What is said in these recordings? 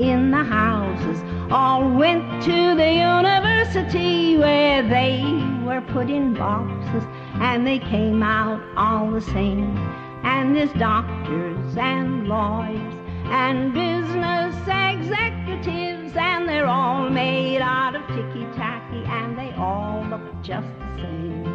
in the houses all went to the university where they were put in boxes and they came out all the same. And there's doctors and lawyers and business executives and they're all made out of ticky-tacky and they all look just the same.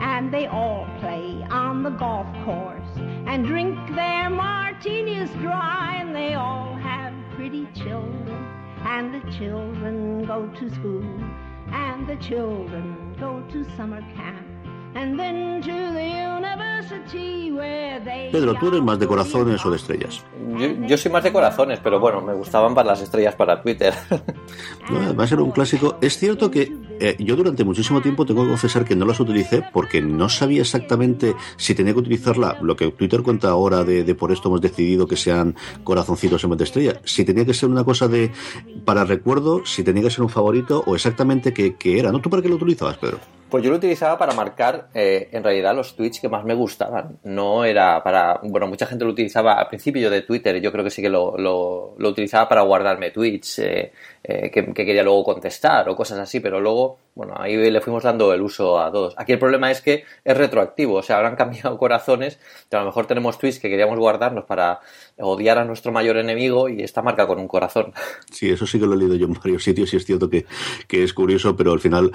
And they all play on the golf course and drink their martinis dry and they all have pretty children. And the children go to school and the children go to summer camp Pedro, ¿tú eres más de corazones o de estrellas? Yo, yo soy más de corazones, pero bueno, me gustaban para las estrellas para Twitter. No, va a ser un clásico. Es cierto que eh, yo durante muchísimo tiempo tengo que confesar que no las utilicé porque no sabía exactamente si tenía que utilizarla, lo que Twitter cuenta ahora de, de por esto hemos decidido que sean corazoncitos en vez de estrellas, si tenía que ser una cosa de para recuerdo, si tenía que ser un favorito o exactamente qué, qué era. ¿No? ¿Tú para qué lo utilizabas, Pedro? Pues yo lo utilizaba para marcar eh, en realidad los tweets que más me gustaban. No era para. Bueno, mucha gente lo utilizaba al principio de Twitter, yo creo que sí que lo, lo, lo utilizaba para guardarme tweets eh, eh, que quería luego contestar o cosas así, pero luego, bueno, ahí le fuimos dando el uso a todos. Aquí el problema es que es retroactivo, o sea, habrán cambiado corazones, que a lo mejor tenemos tweets que queríamos guardarnos para odiar a nuestro mayor enemigo y está marca con un corazón. Sí, eso sí que lo he leído yo en varios sitios y es cierto que, que es curioso, pero al final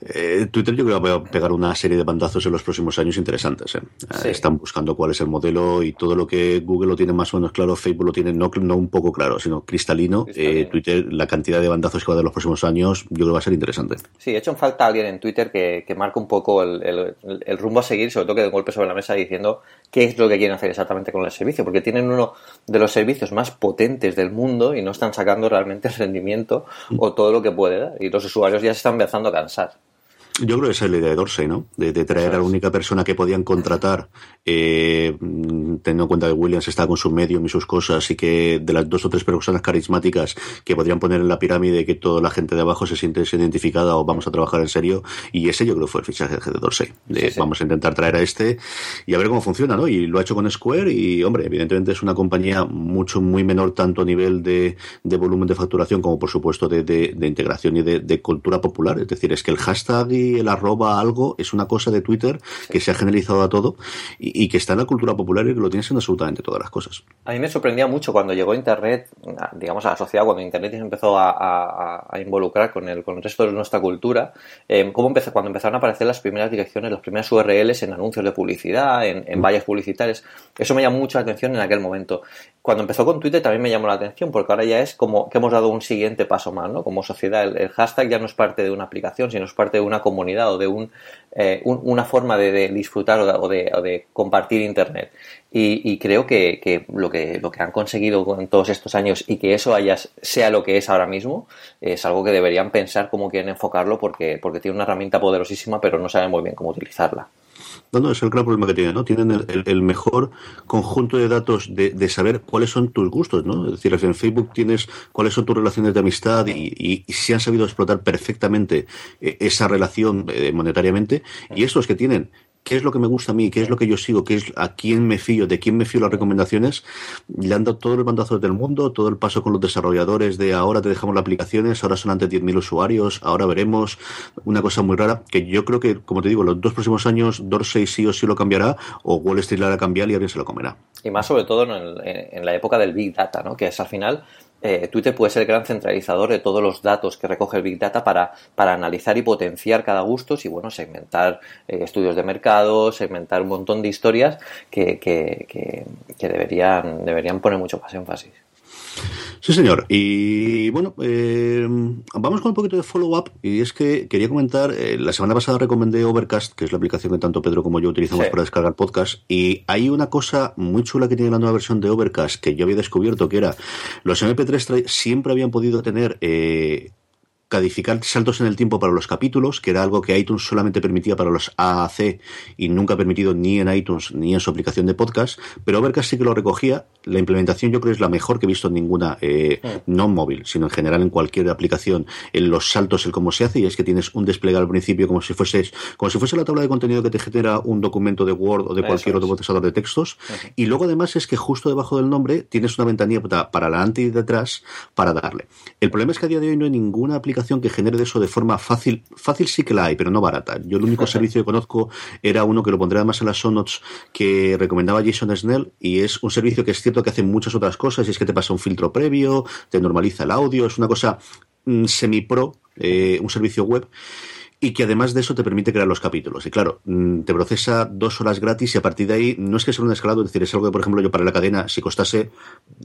eh, Twitter yo creo que va a pegar una serie de bandazos en los próximos años interesantes. ¿eh? Sí. Están buscando cuál es el modelo y todo lo que Google lo tiene más o menos claro, Facebook lo tiene no, no un poco claro, sino cristalino. Cristalino. Eh, Twitter, la cantidad de bandazos que va a dar en los próximos años, yo creo que va a ser interesante. Sí, he hecho en falta alguien en Twitter que, que marque un poco el, el- el rumbo a seguir, sobre todo que de golpe sobre la mesa diciendo qué es lo que quieren hacer exactamente con el servicio, porque tienen uno de los servicios más potentes del mundo y no están sacando realmente el rendimiento o todo lo que puede dar. Y los usuarios ya se están empezando a cansar. Yo creo que esa es la idea de Dorsey, ¿no? De, de traer a la única persona que podían contratar, eh, teniendo en cuenta que Williams está con su medium y sus cosas, y que de las dos o tres personas carismáticas que podrían poner en la pirámide que toda la gente de abajo se siente identificada o vamos a trabajar en serio, y ese yo creo que fue el fichaje de Dorsey. De, Sí, sí. Vamos a intentar traer a este y a ver cómo funciona, ¿no? Y lo ha hecho con Square y, hombre, evidentemente es una compañía mucho, muy menor tanto a nivel de, de volumen de facturación como, por supuesto, de, de- de integración y de, de cultura popular. Es decir, es que el hashtag y el arroba algo es una cosa de Twitter que se ha generalizado a todo y, y que está en la cultura popular y que lo tienes en absolutamente todas las cosas. A mí me sorprendía mucho cuando llegó Internet, digamos, a la sociedad, cuando Internet se empezó a, a- a involucrar con el, con el resto de nuestra cultura, eh, cómo empezó, cuando empezaron a aparecer las primeras direcciones, las primeras URLs en anuncios de publicidad, en, en vallas publicitarias. Eso me llamó mucho la atención en aquel momento. Cuando empezó con Twitter también me llamó la atención, porque ahora ya es como que hemos dado un siguiente paso más, ¿no? Como sociedad, el, el hashtag ya no es parte de una aplicación, sino es parte de una comunidad o de un, eh, un- una forma de, disfrutar o de, o de- o de compartir Internet. Y, y creo que, que lo que lo que han conseguido con todos estos años y que eso haya, sea lo que es ahora mismo, es algo que deberían pensar cómo quieren enfocarlo porque, porque tiene una herramienta poderosísima, pero no saben muy bien cómo utilizarla. No, no, es el gran problema que tienen, ¿no? Tienen el, mejor conjunto de datos de, de saber cuáles son tus gustos, ¿no? Es decir, en Facebook tienes cuáles son tus relaciones de amistad y, y, y si han sabido explotar perfectamente eh, esa relación eh, monetariamente. Y estos que tienen qué es lo que me gusta a mí, qué es lo que yo sigo, qué es a quién me fío, de quién me fío las recomendaciones, le han dado todo el bandazo del mundo, todo el paso con los desarrolladores de ahora te dejamos las aplicaciones, ahora son antes 10.000 usuarios, ahora veremos una cosa muy rara, que yo creo que, como te digo, los dos próximos años Dorsey sí o sí lo cambiará, o Wall Street la hará cambiar y alguien se lo comerá. Y más sobre todo en, el- en la época del Big Data, ¿no? que es al final eh, Twitter puede ser el gran centralizador de todos los datos que recoge el Big Data para, para analizar y potenciar cada gusto y bueno, segmentar eh, estudios de mercado, segmentar un montón de historias que, que, que, que deberían, deberían poner mucho más énfasis. Sí, señor. Y bueno, eh, vamos con un poquito de follow-up. Y es que quería comentar, eh, la semana pasada recomendé Overcast, que es la aplicación que tanto Pedro como yo utilizamos Sí. para descargar podcast. Y hay una cosa muy chula que tiene la nueva versión de Overcast que yo había descubierto, que era los MP3 tra- siempre habían podido tener... eh, codificar saltos en el tiempo para los capítulos, que era algo que iTunes solamente permitía para los AAC y nunca ha permitido ni en iTunes ni en su aplicación de podcast, pero Overcast sí que lo recogía. La implementación yo creo es la mejor que he visto en ninguna, eh, mm. no móvil, sino en general en cualquier aplicación, en los saltos, el cómo se hace, y es que tienes un despliegue al principio como si fueses, como si fuese la tabla de contenido que te genera un documento de Word o de cualquier otro procesador de textos, y luego además es que justo debajo del nombre tienes una ventanilla para adelante y detrás para darle. El problema es que a día de hoy no hay ninguna aplicación que genere de eso de forma fácil. Fácil sí que la hay, pero no barata. Yo el único servicio que conozco era uno que lo pondré además en las sonots que recomendaba Jason Snell y es un servicio que es cierto que hace muchas otras cosas y es que te pasa un filtro previo, te normaliza el audio, es una cosa mm, semi-pro, eh, un servicio web y que además de eso te permite crear los capítulos. Y claro, mm, te procesa dos horas gratis y a partir de ahí no es que sea un escalado, es decir, es algo que, por ejemplo, yo para la cadena, si costase,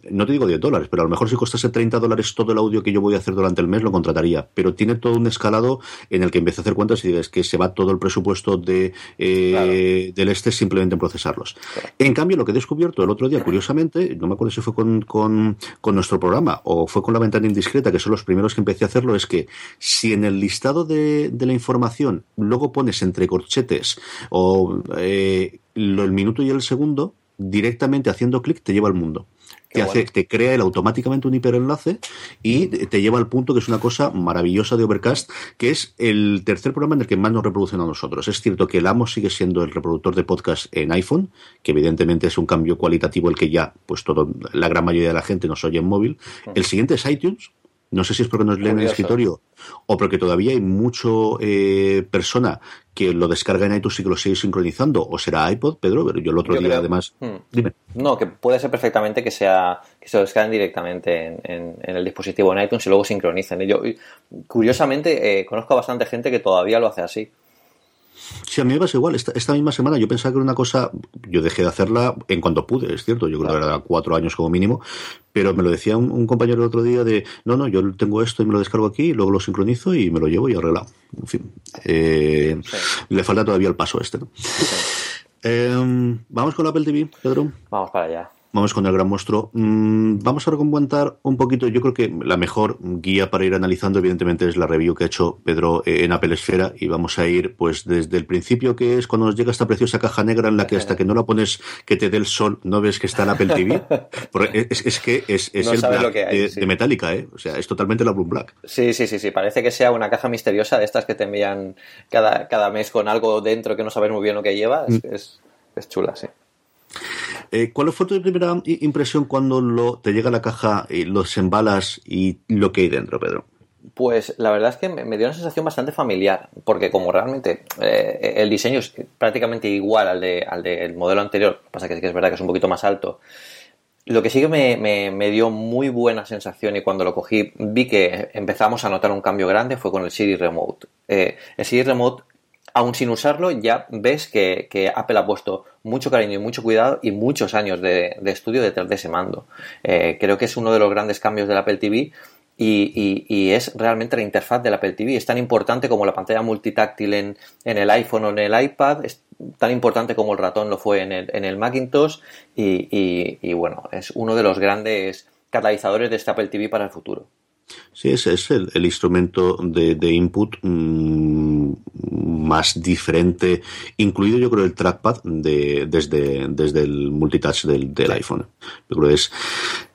no te digo 10 dólares, pero a lo mejor si costase 30 dólares todo el audio que yo voy a hacer durante el mes, lo contrataría. Pero tiene todo un escalado en el que empieza a hacer cuentas y dices que se va todo el presupuesto de, eh, del este simplemente en procesarlos. En cambio, lo que he descubierto el otro día, curiosamente, no me acuerdo si fue con, con, con nuestro programa o fue con la ventana indiscreta, que son los primeros que empecé a hacerlo, es que si en el listado de, de la información información, luego pones entre corchetes o eh, el minuto y el segundo, directamente haciendo clic te lleva al mundo. Te, hace, te crea el automáticamente un hiperenlace y te lleva al punto que es una cosa maravillosa de Overcast, que es el tercer programa en el que más nos reproducen a nosotros. Es cierto que el Amo sigue siendo el reproductor de podcast en iPhone, que evidentemente es un cambio cualitativo el que ya, pues todo, la gran mayoría de la gente nos oye en móvil. El siguiente es iTunes, no sé si es porque nos leen en el escritorio o porque todavía hay mucho eh, persona que lo descarga en iTunes y que lo sigue sincronizando. O será iPod, Pedro, pero yo el otro día además... Hmm. Dime. No, que puede ser perfectamente que sea que se lo descarguen directamente en, el dispositivo en iTunes y luego sincronicen. Yo, curiosamente, eh, conozco a bastante gente que todavía lo hace así. Sí, a mí me pasa igual. Esta, esta, misma semana yo pensaba que era una cosa. Yo dejé de hacerla en cuanto pude, es cierto. Yo creo que era cuatro años como mínimo. Pero me lo decía un, compañero el otro día de: no, no, yo tengo esto y me lo descargo aquí, y luego lo sincronizo y me lo llevo y arreglado. En fin. Eh, le falta todavía el paso este, ¿no? Em, Vamos con la Apple TV, Pedro. Vamos para allá. Vamos con el gran monstruo. Mm, vamos a comentar un poquito. Yo creo que la mejor guía para ir analizando, evidentemente, es la review que ha hecho Pedro en Apple Esfera. Y vamos a ir, pues, desde el principio, que es cuando nos llega esta preciosa caja negra en la que hasta que no la pones que te dé el sol, no ves que está en Apple TV. es, que es, el black de, Metallica, ¿eh? O sea, es totalmente la Blue Black. Sí, sí, sí, sí. Parece que sea una caja misteriosa de estas que te envían cada, cada mes con algo dentro que no sabes muy bien lo que lleva. es, mm. es chula, sí. Eh, ¿Cuál fue tu primera impresión cuando lo, te llega la caja, y los embalas y lo que hay dentro, Pedro? Pues la verdad es que me dio una sensación bastante familiar, porque como realmente eh, el diseño es prácticamente igual al, de, al del modelo anterior, pasa que, que es verdad que es un poquito más alto, lo que sí que me, me, dio muy buena sensación y cuando lo cogí vi que empezamos a notar un cambio grande fue con el Siri Remote. Eh, el Siri Remote aún sin usarlo, ya ves que, Apple ha puesto mucho cariño y mucho cuidado y muchos años de, estudio detrás de ese mando. Eh, creo que es uno de los grandes cambios del Apple TV y, es realmente la interfaz del Apple TV. Es tan importante como la pantalla multitáctil en, el iPhone o en el iPad, es tan importante como el ratón lo fue en el, en el Macintosh y, bueno, es uno de los grandes catalizadores de este Apple TV para el futuro. Sí, ese es el, instrumento de, input mm, más diferente, incluido yo creo el trackpad de, desde, desde el multitouch del, del iPhone. Yo creo que es,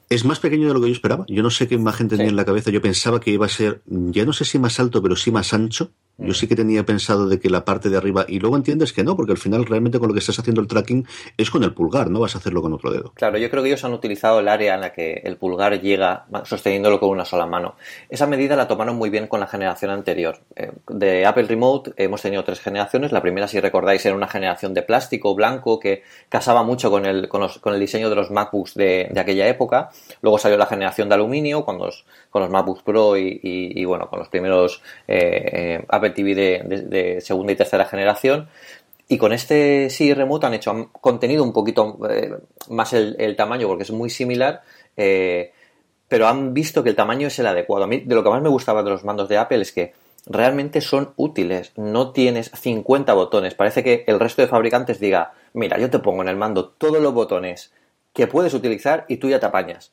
es más pequeño de lo que yo esperaba. Yo no sé qué imagen tenía en la cabeza. Yo pensaba que iba a ser, ya no sé si más alto, pero sí más ancho. Yo sí que tenía pensado de que la parte de arriba, y luego entiendes que no, porque al final realmente con lo que estás haciendo el tracking es con el pulgar, no vas a hacerlo con otro dedo. Claro, yo creo que ellos han utilizado el área en la que el pulgar llega sosteniéndolo con una sola mano. Esa medida la tomaron muy bien con la generación anterior. Eh, de Apple Remote hemos tenido tres generaciones. La primera, si recordáis, era una generación de plástico blanco que casaba mucho con el, con, el diseño de los MacBooks de, aquella época. Luego salió la generación de aluminio con los, con los MacBooks Pro y, bueno, con los primeros eh, eh, TV de, segunda y tercera generación. Y con este sí remoto han hecho, contenido un poquito eh, más el, tamaño porque es muy similar, eh, pero han visto que el tamaño es el adecuado. A mí, de lo que más me gustaba de los mandos de Apple es que realmente son útiles. No tienes 50 botones. Parece que el resto de fabricantes diga, mira, yo te pongo en el mando todos los botones que puedes utilizar y tú ya te apañas.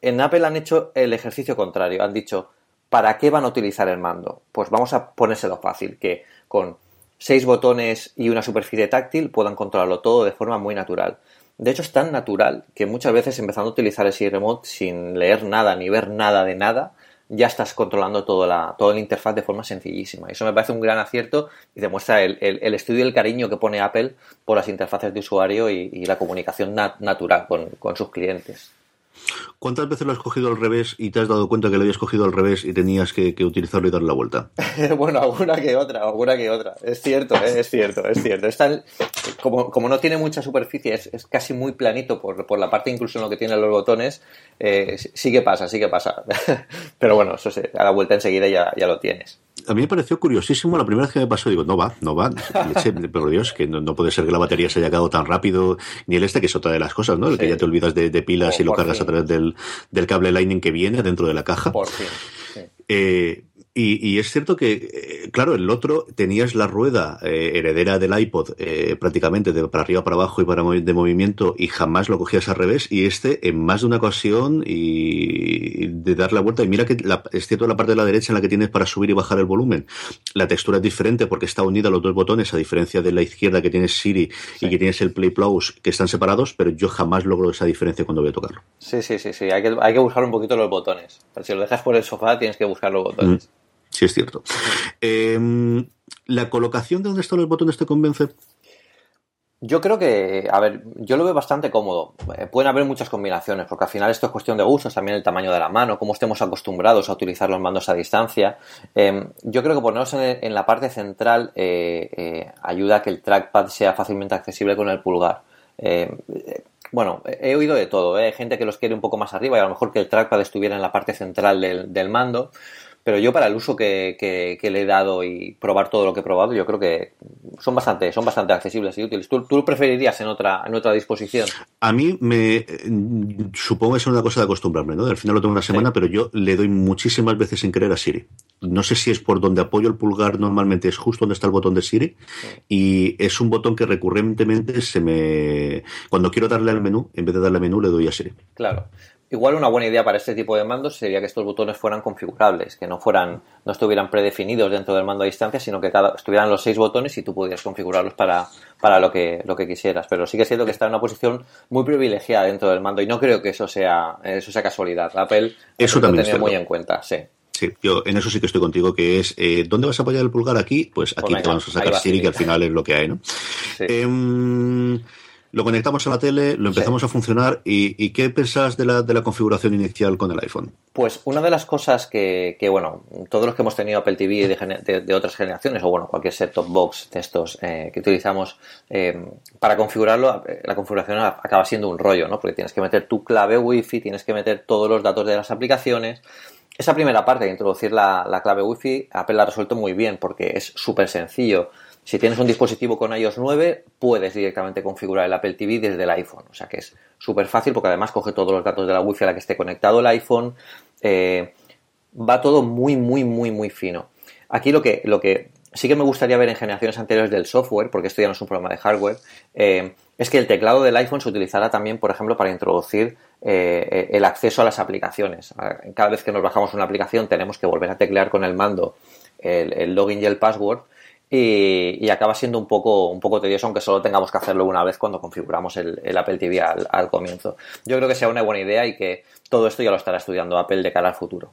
En Apple han hecho el ejercicio contrario. Han dicho, ¿para qué van a utilizar el mando? Pues vamos a ponérselo fácil, que con seis botones y una superficie táctil puedan controlarlo todo de forma muy natural. De hecho, es tan natural que muchas veces empezando a utilizar el Remote sin leer nada ni ver nada de nada, ya estás controlando todo, la, el interfaz de forma sencillísima. Eso me parece un gran acierto y demuestra el, estudio y el cariño que pone Apple por las interfaces de usuario y, la comunicación natural con sus clientes. ¿Cuántas veces lo has cogido al revés y te has dado cuenta que lo habías cogido al revés y tenías que, utilizarlo y darle la vuelta? bueno, alguna que otra, alguna que otra. Es cierto, ¿eh? es cierto, es cierto. como, como, no tiene mucha superficie, es, casi muy planito por, por, la parte incluso en lo que tienen los botones, eh, sí que pasa, sí que pasa. Pero bueno, eso se, a la vuelta enseguida ya, ya lo tienes a mí me pareció curiosísimo la primera vez que me pasó. Digo, no va, no va. pero Dios, que no, puede ser que la batería se haya acabado tan rápido. Ni el este, que es otra de las cosas, ¿no? El que ya te olvidas de, pilas y lo cargas a través del, del, cable Lightning que viene dentro de la caja. Por fin. Eh, y, es cierto que, eh, claro, el otro tenías la rueda eh, heredera del iPod eh, prácticamente de para arriba, para abajo y para de movimiento y jamás lo cogías al revés. Y este, en más de una ocasión, y de dar la vuelta. Y mira que la, es cierto la parte de la derecha en la que tienes para subir y bajar el volumen. La textura es diferente porque está unida a los dos botones, a diferencia de la izquierda que tienes Siri y que tienes el Play Plus, que están separados, pero yo jamás logro esa diferencia cuando voy a tocarlo. Sí, sí, sí, sí. Hay que, hay que buscar un poquito los botones. si lo dejas por el sofá, tienes que buscar los botones. Mm. Sí, es cierto. Em, ¿La colocación de dónde están los botones te convence? Yo creo que, a ver, yo lo veo bastante cómodo. Eh, pueden haber muchas combinaciones, porque al final esto es cuestión de gustos, también el tamaño de la mano, cómo estemos acostumbrados a utilizar los mandos a distancia. Em, yo creo que ponerlos en, la parte central eh, eh, ayuda a que el trackpad sea fácilmente accesible con el pulgar. Bueno, he oído de todo, hay gente que los quiere un poco más arriba y a lo mejor que el trackpad estuviera en la parte central del mando pero yo para el uso que, que, le he dado y probar todo lo que he probado, yo creo que son bastante, son bastante accesibles y útiles. ¿Tú, lo preferirías en otra, en otra disposición? A mí me supongo que es una cosa de acostumbrarme, ¿no? Al final lo tengo una semana, pero yo le doy muchísimas veces sin querer a Siri. No sé si es por donde apoyo el pulgar normalmente, es justo donde está el botón de Siri, y es un botón que recurrentemente se me. Cuando quiero darle al menú, en vez de darle al menú, le doy a Siri. Claro. Igual una buena idea para este tipo de mandos sería que estos botones fueran configurables, que no fueran, no estuvieran predefinidos dentro del mando a distancia, sino que cada, estuvieran los seis botones y tú pudieras configurarlos para, para lo que, lo que quisieras. Pero sí que siento que está en una posición muy privilegiada dentro del mando y no creo que eso sea, eso sea casualidad. Apple eso también lo muy en cuenta, sí. Sí, yo en eso sí que estoy contigo, que es, eh, ¿dónde vas a apoyar el pulgar aquí? Pues, pues aquí te vamos a sacar Siri, que al final es lo que hay, ¿no? Sí. Em, lo conectamos a la tele, lo empezamos a funcionar. ¿Y, qué pensás de la, de la configuración inicial con el iPhone? Pues una de las cosas que, que bueno, todos los que hemos tenido Apple TV de, de, otras generaciones, o bueno, cualquier set-top box de estos eh, que utilizamos, eh, para configurarlo, eh, la configuración acaba siendo un rollo, ¿no? Porque tienes que meter tu clave Wi-Fi, tienes que meter todos los datos de las aplicaciones. Esa primera parte de introducir la, la clave Wi-Fi, Apple la ha resuelto muy bien porque es súper sencillo. Si tienes un dispositivo con iOS 9, puedes directamente configurar el Apple TV desde el iPhone. O sea que es súper fácil porque además coge todos los datos de la Wi-Fi a la que esté conectado el iPhone. Eh, va todo muy, muy, muy, muy fino. Aquí lo que, lo que sí que me gustaría ver en generaciones anteriores del software, porque esto ya no es un problema de hardware, eh, es que el teclado del iPhone se utilizara también, por ejemplo, para introducir eh, el acceso a las aplicaciones. Cada vez que nos bajamos una aplicación tenemos que volver a teclear con el mando el login y el password y, acaba siendo un poco, un poco tedioso, aunque solo tengamos que hacerlo una vez cuando configuramos el, Apple TV al, comienzo. Yo creo que sea una buena idea y que todo esto ya lo estará estudiando Apple de cara al futuro.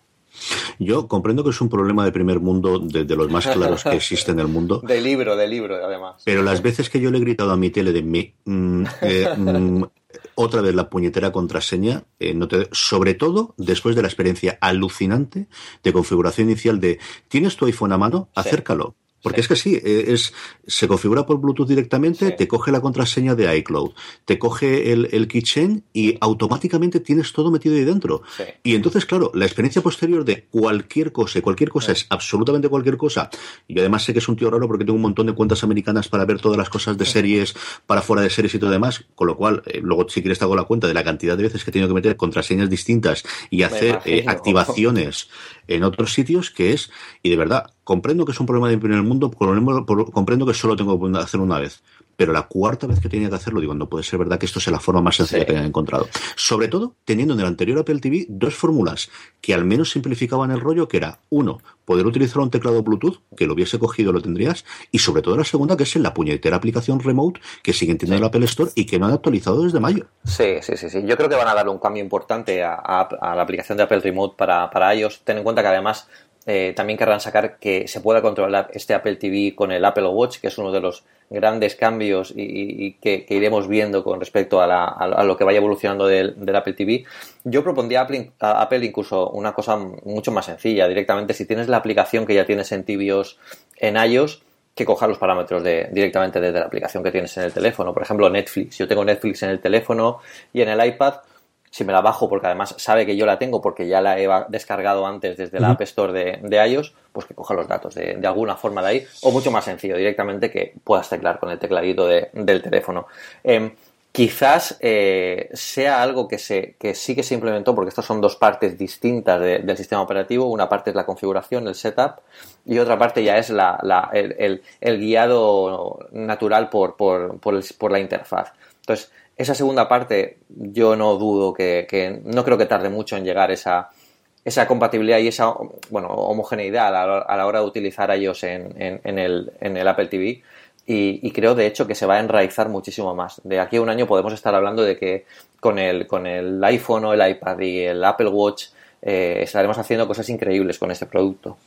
Yo comprendo que es un problema de primer mundo, de, los más claros que existe en el mundo. De libro, de libro, además. Pero las veces que yo le he gritado a mi tele de mi, mm, eh, mm, otra vez la puñetera contraseña, eh, no te, sobre todo después de la experiencia alucinante de configuración inicial de ¿tienes tu iPhone a mano? Acércalo. Porque es que sí, eh, es, se configura por Bluetooth directamente, te coge la contraseña de iCloud, te coge el, el keychain y automáticamente tienes todo metido ahí dentro. Y entonces, claro, la experiencia posterior de cualquier cosa, cualquier cosa es absolutamente cualquier cosa. Y además sé que es un tío raro porque tengo un montón de cuentas americanas para ver todas las cosas de series, para fuera de series y todo demás. Con lo cual, eh, luego si quieres te hago la cuenta de la cantidad de veces que he tenido que meter contraseñas distintas y hacer eh, activaciones en otros sitios, que es, y de verdad, comprendo que es un problema de primer mundo, comprendo que solo tengo que hacer una vez. Pero la cuarta vez que tenía que hacerlo, digo, no puede ser verdad que esto sea la forma más sencilla que hayan encontrado. Sobre todo, teniendo en el anterior Apple TV dos fórmulas que al menos simplificaban el rollo, que era, uno, poder utilizar un teclado Bluetooth, que lo hubiese cogido lo tendrías, y sobre todo la segunda, que es en la puñetera aplicación remote que siguen teniendo el Apple Store y que no han actualizado desde mayo. Sí, sí, sí, sí. Yo creo que van a darle un cambio importante a, la aplicación de Apple Remote para, para ellos. Ten en cuenta que además eh, también querrán sacar que se pueda controlar este Apple TV con el Apple Watch, que es uno de los grandes cambios y, que, iremos viendo con respecto a, lo que vaya evolucionando del, Apple TV. Yo propondría a Apple, incluso una cosa mucho más sencilla, directamente si tienes la aplicación que ya tienes en TVOS en iOS, que coja los parámetros de, directamente desde la aplicación que tienes en el teléfono. Por ejemplo, Netflix. Yo tengo Netflix en el teléfono y en el iPad si me la bajo porque además sabe que yo la tengo porque ya la he descargado antes desde la App Store de, iOS, pues que coja los datos de, alguna forma de ahí, o mucho más sencillo, directamente que puedas teclar con el tecladito del teléfono. Em, quizás eh, sea algo que, se, que sí que se implementó, porque estas son dos partes distintas del sistema operativo. Una parte es la configuración, el setup, y otra parte ya es la, el, guiado natural por, por, por la interfaz. Entonces, esa segunda parte yo no dudo que, no creo que tarde mucho en llegar esa, esa compatibilidad y esa bueno, homogeneidad a la, hora de utilizar ellos en, en, el, Apple TV. Y, creo de hecho que se va a enraizar muchísimo más. De aquí a un año podemos estar hablando de que con el, con el iPhone o el iPad y el Apple Watch eh, estaremos haciendo cosas increíbles con este producto.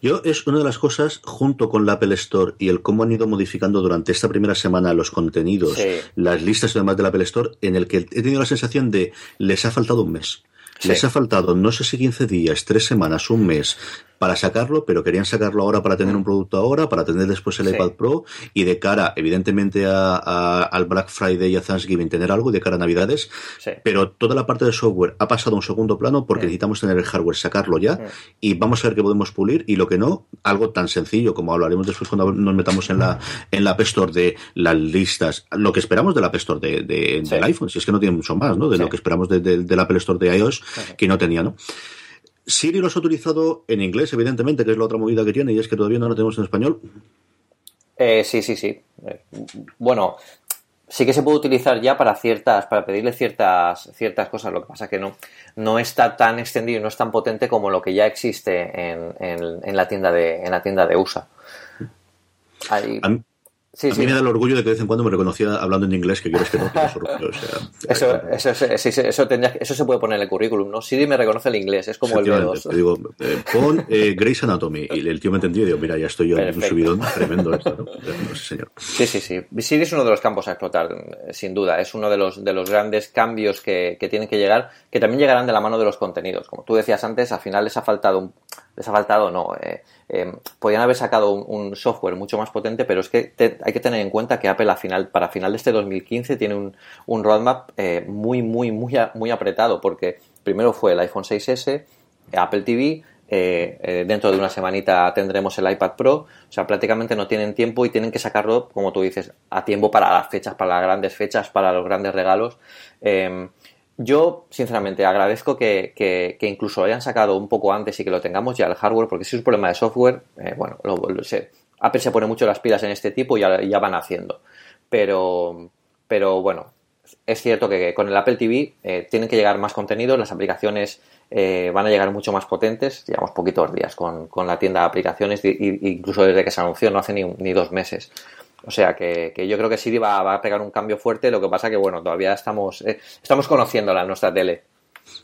Yo es una de las cosas, junto con la Apple Store y el cómo han ido modificando durante esta primera semana los contenidos, las listas y demás del Apple Store, en el que he tenido la sensación de les ha faltado un mes. Les ha faltado, no sé si 15 días, 3 semanas, un mes, para sacarlo, pero querían sacarlo ahora para tener un producto ahora, para tener después el iPad Pro y de cara, evidentemente, a, al Black Friday y a Thanksgiving tener algo de cara a Navidades. Pero toda la parte de software ha pasado a un segundo plano porque necesitamos tener el hardware, sacarlo ya y vamos a ver qué podemos pulir y lo que no, algo tan sencillo como hablaremos después cuando nos metamos en la, en la App Store de las listas, lo que esperamos de la App Store de, del iPhone, si es que no tiene mucho más, ¿no? De lo que esperamos de, de, del Apple Store de iOS, que no tenía, ¿no? Siri lo has utilizado en inglés, evidentemente, que es la otra movida que tiene, y es que todavía no lo tenemos en español. Eh, sí, sí, sí. Eh, bueno, sí que se puede utilizar ya para ciertas, para pedirle ciertas, ciertas cosas. Lo que pasa es que no, no está tan extendido y no es tan potente como lo que ya existe en, en, la tienda de, en la tienda de USA. A mí me da el orgullo de que de vez en cuando me reconocía hablando en inglés, que quieres que no, eso, eso, eso, eso, se puede poner en el currículum, ¿no? Siri me reconoce el inglés, es como el B2. Te digo, eh, pon eh, Grey's Anatomy, y el tío me entendió y digo, mira, ya estoy yo en un subidón tremendo esto, ¿no? señor. Sí, sí, sí. Siri es uno de los campos a explotar, sin duda. Es uno de los, de los grandes cambios que, que tienen que llegar, que también llegarán de la mano de los contenidos. Como tú decías antes, al final les ha faltado un les ha faltado, no. Eh, eh, podrían haber sacado un, software mucho más potente, pero es que hay que tener en cuenta que Apple para final de este 2015 tiene un, roadmap eh, muy, muy, muy, muy apretado, porque primero fue el iPhone 6S, Apple TV, dentro de una semanita tendremos el iPad Pro, o sea, prácticamente no tienen tiempo y tiempo que sacarlo, como tú dices, a tiempo para las fechas, para las grandes fechas, para los grandes regalos. Yo, sinceramente, agradezco que, que, incluso lo hayan sacado un poco antes y que lo tengamos ya el hardware, porque si es un problema de software, eh, bueno, lo, Apple se pone mucho las pilas en este tipo y ya, van haciendo. Pero, pero bueno, es cierto que con el Apple TV eh, tienen que llegar más contenidos, las aplicaciones eh, van a llegar mucho más potentes, llevamos poquitos días con, con la tienda de aplicaciones, incluso desde que se anunció, no hace ni, ni dos meses. O sea que, yo creo que Siri va, va, a pegar un cambio fuerte, lo que pasa que, bueno, todavía estamos, eh, estamos conociéndola en nuestra tele.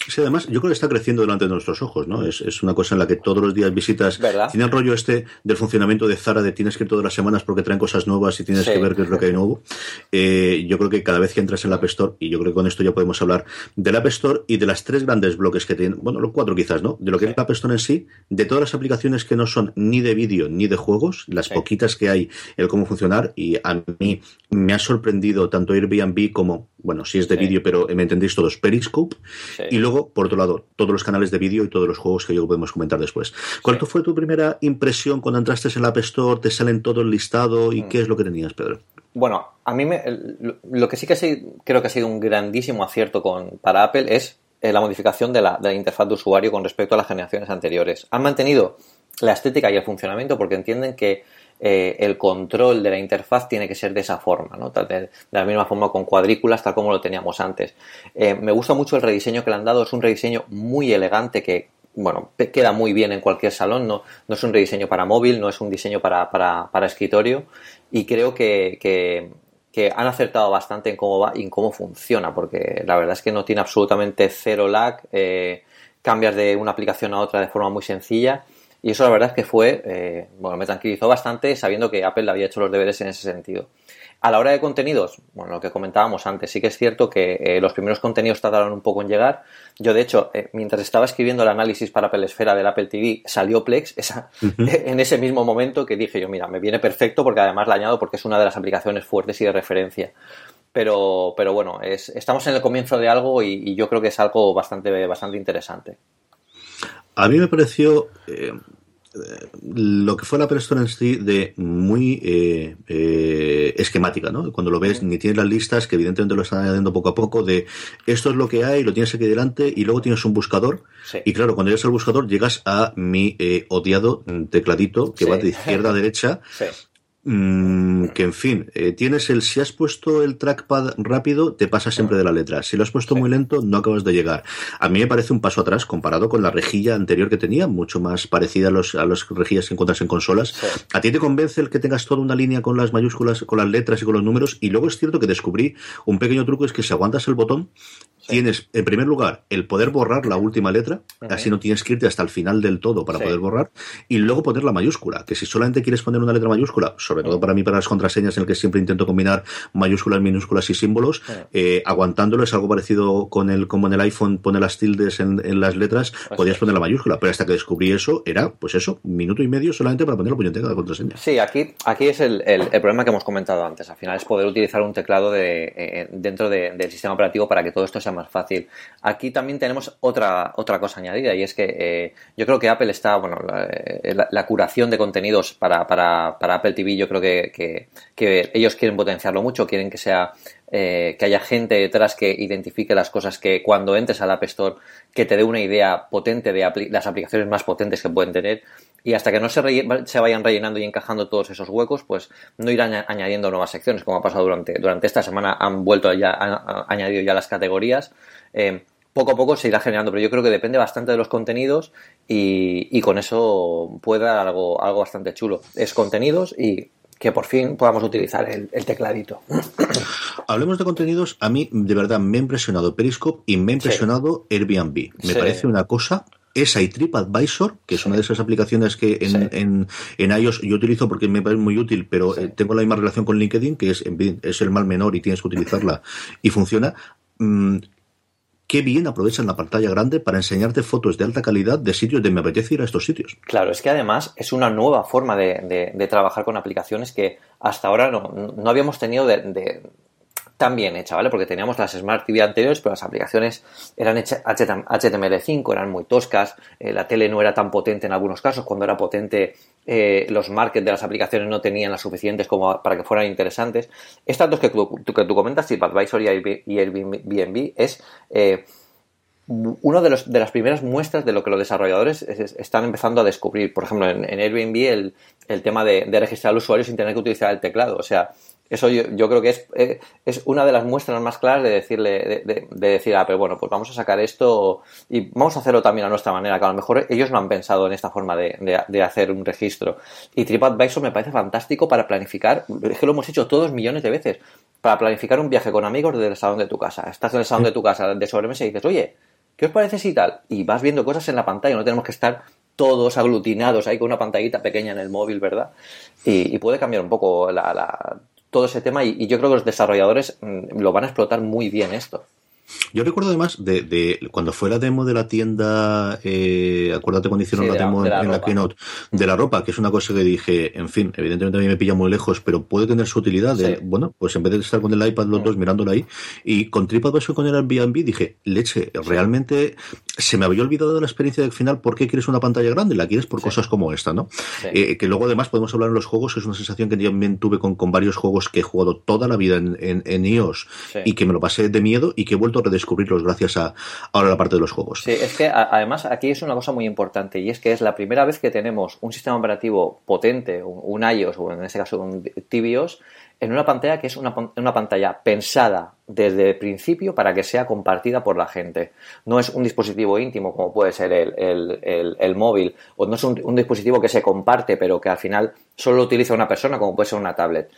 Sí, además, yo creo que está creciendo delante de nuestros ojos, ¿no? Es, es una cosa en la que todos los días visitas. ¿verdad? Tiene el rollo este del funcionamiento de Zara, de tienes que ir todas las semanas porque traen cosas nuevas y tienes que ver qué es lo que hay nuevo. Eh, yo creo que cada vez que entras en la App Store, y yo creo que con esto ya podemos hablar del App Store y de las tres grandes bloques que tienen, bueno, los cuatro quizás, ¿no? De lo que es la App Store en sí, de todas las aplicaciones que no son ni de vídeo ni de juegos, las poquitas que hay, el cómo funcionar, y a mí me ha sorprendido tanto Airbnb como, bueno, si es de vídeo, pero me entendéis todos, Periscope, y luego, por otro lado, todos los canales de vídeo y todos los juegos que yo podemos comentar después. ¿Cuál fue tu primera impresión cuando entraste en la App Store? ¿Te salen todo el listado? ¿Y mm. qué es lo que tenías, Pedro? Bueno, a mí me, lo que sí que creo que ha sido un grandísimo acierto con, para Apple es eh, la modificación de la, de la interfaz de usuario con respecto a las generaciones anteriores. Han mantenido la estética y el funcionamiento porque entienden que eh, el control de la interfaz tiene que ser de esa forma, ¿no? de, la misma forma con cuadrículas, tal como lo teníamos antes. Eh, me gusta mucho el rediseño que le han dado, es un rediseño muy elegante que bueno, queda muy bien en cualquier salón, no, es un rediseño para móvil, no es un diseño para, para, escritorio y creo que, han acertado bastante en cómo va y en cómo funciona, porque la verdad es que no tiene absolutamente cero lag, eh, cambias de una aplicación a otra de forma muy sencilla y eso la verdad es que fue, eh, bueno, me tranquilizó bastante sabiendo que Apple había hecho los deberes en ese sentido. A la hora de contenidos, bueno, lo que comentábamos antes, sí que es cierto que eh, los primeros contenidos tardaron un poco en llegar. Yo, de hecho, eh, mientras estaba escribiendo el análisis para Apple Esfera del Apple TV, salió Plex esa, en ese mismo momento que dije yo, mira, me viene perfecto porque además la añado porque es una de las aplicaciones fuertes y de referencia. Pero, pero bueno, es, estamos en el comienzo de algo y, yo creo que es algo bastante, bastante interesante. A mí me pareció, eh, lo que fue la Apple en sí de muy eh, eh, esquemática, ¿no? Cuando lo ves, ni tienes las listas, que evidentemente lo están añadiendo poco a poco, de esto es lo que hay, lo tienes aquí delante, y luego tienes un buscador. Y claro, cuando llegas al buscador, llegas a mi eh, odiado tecladito que va de izquierda a derecha. Mm, que en fin, eh, tienes el si has puesto el trackpad rápido, te pasa siempre de la letra. Si lo has puesto muy lento, no acabas de llegar. A mí me parece un paso atrás comparado con la rejilla anterior que tenía, mucho más parecida a los a las rejillas que encuentras en consolas. A ti te convence el que tengas toda una línea con las mayúsculas, con las letras y con los números. Y luego es cierto que descubrí un pequeño truco es que si aguantas el botón, Tienes, en primer lugar, el poder borrar la última letra, así no tienes que irte hasta el final del todo para poder borrar, y luego poner la mayúscula, que si solamente quieres poner una letra mayúscula, sobre todo para mí para las contraseñas en el que siempre intento combinar mayúsculas, minúsculas y símbolos, eh, aguantándolo es algo parecido con el, como en el iPhone pone las tildes en, las letras, podías poner la mayúscula, pero hasta que descubrí eso, era, pues eso, un minuto y medio solamente para poner la puñetera de contraseña. Sí, aquí, aquí es el, el, problema que hemos comentado antes, al final es poder utilizar un teclado de, eh, dentro del sistema operativo para que todo esto sea más fácil. Aquí también tenemos otra, otra cosa añadida y es que eh, yo creo que Apple está, bueno, la, eh, curación de contenidos para, para, para, Apple TV, yo creo que, que, ellos quieren potenciarlo mucho, quieren que sea eh, que haya gente detrás que identifique las cosas que cuando entres al App Store que te dé una idea potente de las aplicaciones más potentes que pueden tener y hasta que no se, se, vayan rellenando y encajando todos esos huecos, pues no irán añadiendo nuevas secciones, como ha pasado durante, durante esta semana, han vuelto ya, han, añadido ya las categorías. Eh, poco a poco se irá generando, pero yo creo que depende bastante de los contenidos y, con eso puede dar algo, algo bastante chulo. Es contenidos y que por fin podamos utilizar el, tecladito. Hablemos de contenidos. A mí, de verdad, me ha impresionado Periscope y me ha impresionado Airbnb. Me parece una cosa esa y TripAdvisor, que es una de esas aplicaciones que en, en, en, iOS yo utilizo porque me parece muy útil, pero eh, tengo la misma relación con LinkedIn, que es, es el mal menor y tienes que utilizarla y funciona. Mm, qué bien aprovechan la pantalla grande para enseñarte fotos de alta calidad de sitios de me apetece ir a estos sitios. Claro, es que además es una nueva forma de, de, trabajar con aplicaciones que hasta ahora no, no habíamos tenido de, tan bien hecha, ¿vale? Porque teníamos las Smart TV anteriores, pero las aplicaciones eran HTML5, eran muy toscas, eh, la tele no era tan potente en algunos casos, cuando era potente eh, los markets de las aplicaciones no tenían las suficientes como para que fueran interesantes. Estas dos que tú, que tú comentas, TripAdvisor y Airbnb, es... Eh, una de, de, las primeras muestras de lo que los desarrolladores están empezando a descubrir. Por ejemplo, en, Airbnb el, el tema de, de, registrar al usuario sin tener que utilizar el teclado. O sea, eso yo, creo que es, eh, es, una de las muestras más claras de decirle, de, decir, ah, pero bueno, pues vamos a sacar esto y vamos a hacerlo también a nuestra manera, que a lo mejor ellos no han pensado en esta forma de, hacer un registro. Y TripAdvisor me parece fantástico para planificar, es que lo hemos hecho todos millones de veces, para planificar un viaje con amigos desde el salón de tu casa. Estás en el salón de tu casa de sobremesa y dices, oye, ¿qué os parece si tal? Y vas viendo cosas en la pantalla, no tenemos que estar todos aglutinados ahí con una pantallita pequeña en el móvil, ¿verdad? Y, puede cambiar un poco la todo ese tema y, yo creo que los desarrolladores mm, lo van a explotar muy bien esto. Yo recuerdo además de, cuando fue la demo de la tienda, eh, acuérdate cuando hicieron la, demo en la keynote, de la ropa, que es una cosa que dije, en fin, evidentemente a mí me pilla muy lejos, pero puede tener su utilidad. De, Bueno, pues en vez de estar con el iPad los dos mirándolo ahí, y con TripAdvisor con el Airbnb dije, leche, realmente se me había olvidado de la experiencia del final, ¿por qué quieres una pantalla grande? La quieres por cosas como esta, ¿no? Eh, que luego además podemos hablar en los juegos, es una sensación que también tuve con, con varios juegos que he jugado toda la vida en, en, iOS y que me lo pasé de miedo y que he vuelto redescubrirlos gracias a ahora la parte de los juegos. Sí, es que además aquí es una cosa muy importante y es que es la primera vez que tenemos un sistema operativo potente, un, iOS o en este caso un Tibios, en una pantalla que es una, pantalla pensada desde el principio para que sea compartida por la gente. No es un dispositivo íntimo como puede ser el, móvil, o no es un, dispositivo que se comparte pero que al final solo lo utiliza una persona como puede ser una tablet.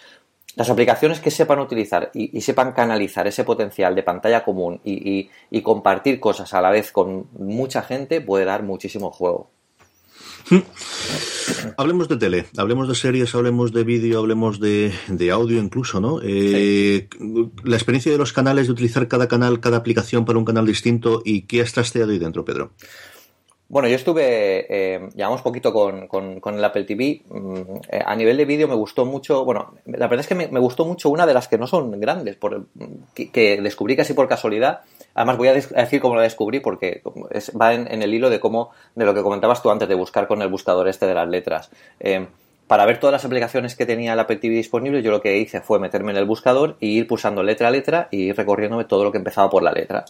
Las aplicaciones que sepan utilizar y, sepan canalizar ese potencial de pantalla común y, compartir cosas a la vez con mucha gente puede dar muchísimo juego. Hablemos de tele, hablemos de series, hablemos de vídeo, hablemos de, audio incluso, ¿no? Eh, la experiencia de los canales, de utilizar cada canal, cada aplicación para un canal distinto y qué has trasteado ahí dentro, Pedro. Bueno, yo estuve, eh, llevamos poquito con, con, el Apple TV. Mm, eh, a nivel de vídeo me gustó mucho, bueno, la verdad es que me, gustó mucho una de las que no son grandes, por, que, descubrí casi por casualidad. Además voy a, decir cómo la descubrí porque va en, el hilo de cómo, de lo que comentabas tú antes de buscar con el buscador este de las letras. Eh, para ver todas las aplicaciones que tenía el Apple TV disponible, yo lo que hice fue meterme en el buscador y ir pulsando letra a letra y ir recorriéndome todo lo que empezaba por la letra.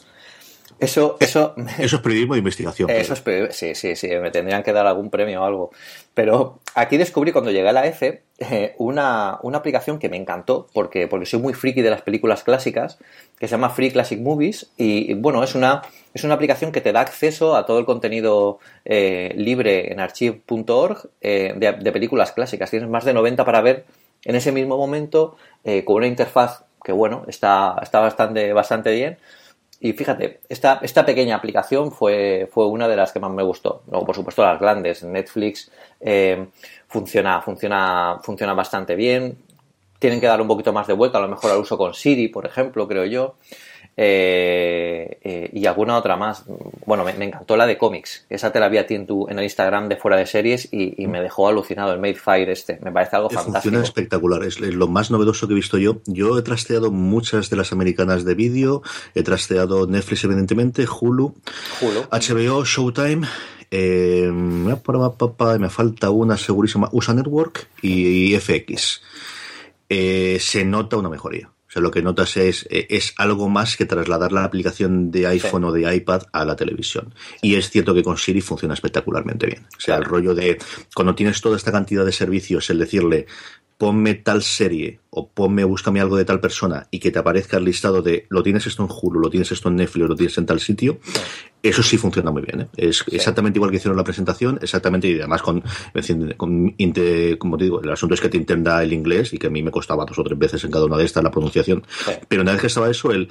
Eso, eso, eso es periodismo de investigación. Eso es sí, sí, sí, me tendrían que dar algún premio o algo. Pero aquí descubrí cuando llegué a la F eh, una, una, aplicación que me encantó porque, porque soy muy friki de las películas clásicas que se llama Free Classic Movies y, bueno, es una, es una aplicación que te da acceso a todo el contenido eh, libre en archive.org eh, de, películas clásicas. Tienes más de 90 para ver en ese mismo momento con una interfaz que bueno, está, está bastante, bastante bien y fíjate, esta, esta pequeña aplicación fue, fue una de las que más me gustó. Luego, por supuesto, las grandes. Netflix eh, funciona, funciona, funciona bastante bien. Tienen que dar un poquito más de vuelta, a lo mejor al uso con Siri, por ejemplo, creo yo. Eh, eh, y alguna otra más. Bueno, me, encantó la de cómics. Esa te la vi a ti en, tu, en el Instagram de fuera de series y, me dejó alucinado el Made Fire este. Me parece algo fantástico. Funciona espectacular. Es lo más novedoso que he visto yo. Yo he trasteado muchas de las americanas de vídeo. He trasteado Netflix, evidentemente, Hulu, HBO, Showtime. Eh, me falta una segurísima, USA Network y FX. se nota una mejoría lo que notas es, eh, es algo más que trasladar la aplicación de iPhone o de iPad a la televisión. Y es cierto que con Siri funciona espectacularmente bien. O sea, el rollo de cuando tienes toda esta cantidad de servicios, el decirle, ponme tal serie o ponme, búscame algo de tal persona y que te aparezca el listado de lo tienes esto en Hulu, lo tienes esto en Netflix, lo tienes en tal sitio, eso sí funciona muy bien. ¿eh? Es exactamente igual que hicieron la presentación, exactamente, y además con, con como te digo, el asunto es que te entienda el inglés y que a mí me costaba dos o tres veces en cada una de estas la pronunciación, pero una vez que estaba eso, el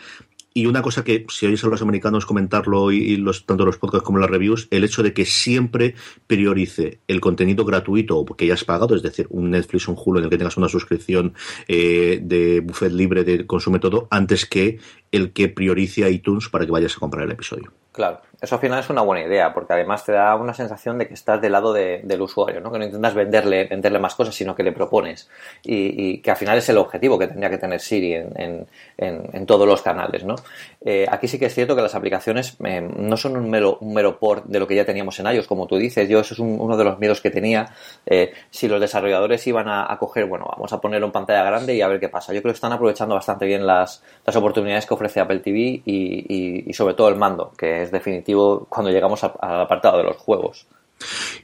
y una cosa que, si oyes a los americanos comentarlo y, los, tanto los podcasts como las reviews, el hecho de que siempre priorice el contenido gratuito que ya has pagado, es decir, un Netflix un Hulu en el que tengas una suscripción eh, de buffet libre de consume todo, antes que el que priorice iTunes para que vayas a comprar el episodio. Claro, eso al final es una buena idea, porque además te da una sensación de que estás del lado del usuario, ¿no? que no intentas venderle, venderle más cosas, sino que le propones. Y, que al final es el objetivo que tendría que tener Siri en, en, todos los canales. ¿no? Eh, aquí sí que es cierto que las aplicaciones eh, no son un mero, un mero port de lo que ya teníamos en iOS, como tú dices. Yo eso es uno de los miedos que tenía. Eh, si los desarrolladores iban a, coger, bueno, vamos a ponerlo en pantalla grande y a ver qué pasa. Yo creo que están aprovechando bastante bien las, las oportunidades que ofrece Apple TV y, y sobre todo el mando, que es definitivo cuando llegamos al apartado de los juegos.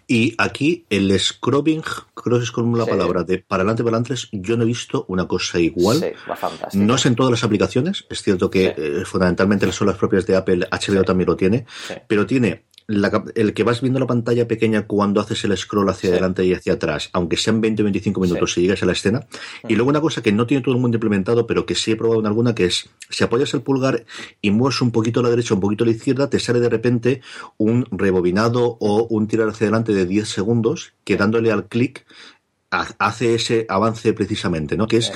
Y aquí el scrubbing, creo que es como la palabra de para adelante, para adelante, yo no he visto una cosa igual. Sí, no es en todas las aplicaciones, es cierto que eh, fundamentalmente son las propias de Apple, HBO también lo tiene, pero tiene el que vas viendo la pantalla pequeña cuando haces el scroll hacia adelante y hacia atrás, aunque sean 20 o 25 minutos si llegas a la escena. Y luego una cosa que no tiene todo el mundo implementado, pero que sí he probado en alguna, que es si apoyas el pulgar y mueves un poquito a la derecha, un poquito a la izquierda, te sale de repente un rebobinado o un tirar hacia adelante de 10 segundos, que dándole al clic hace ese avance precisamente, ¿no? Que es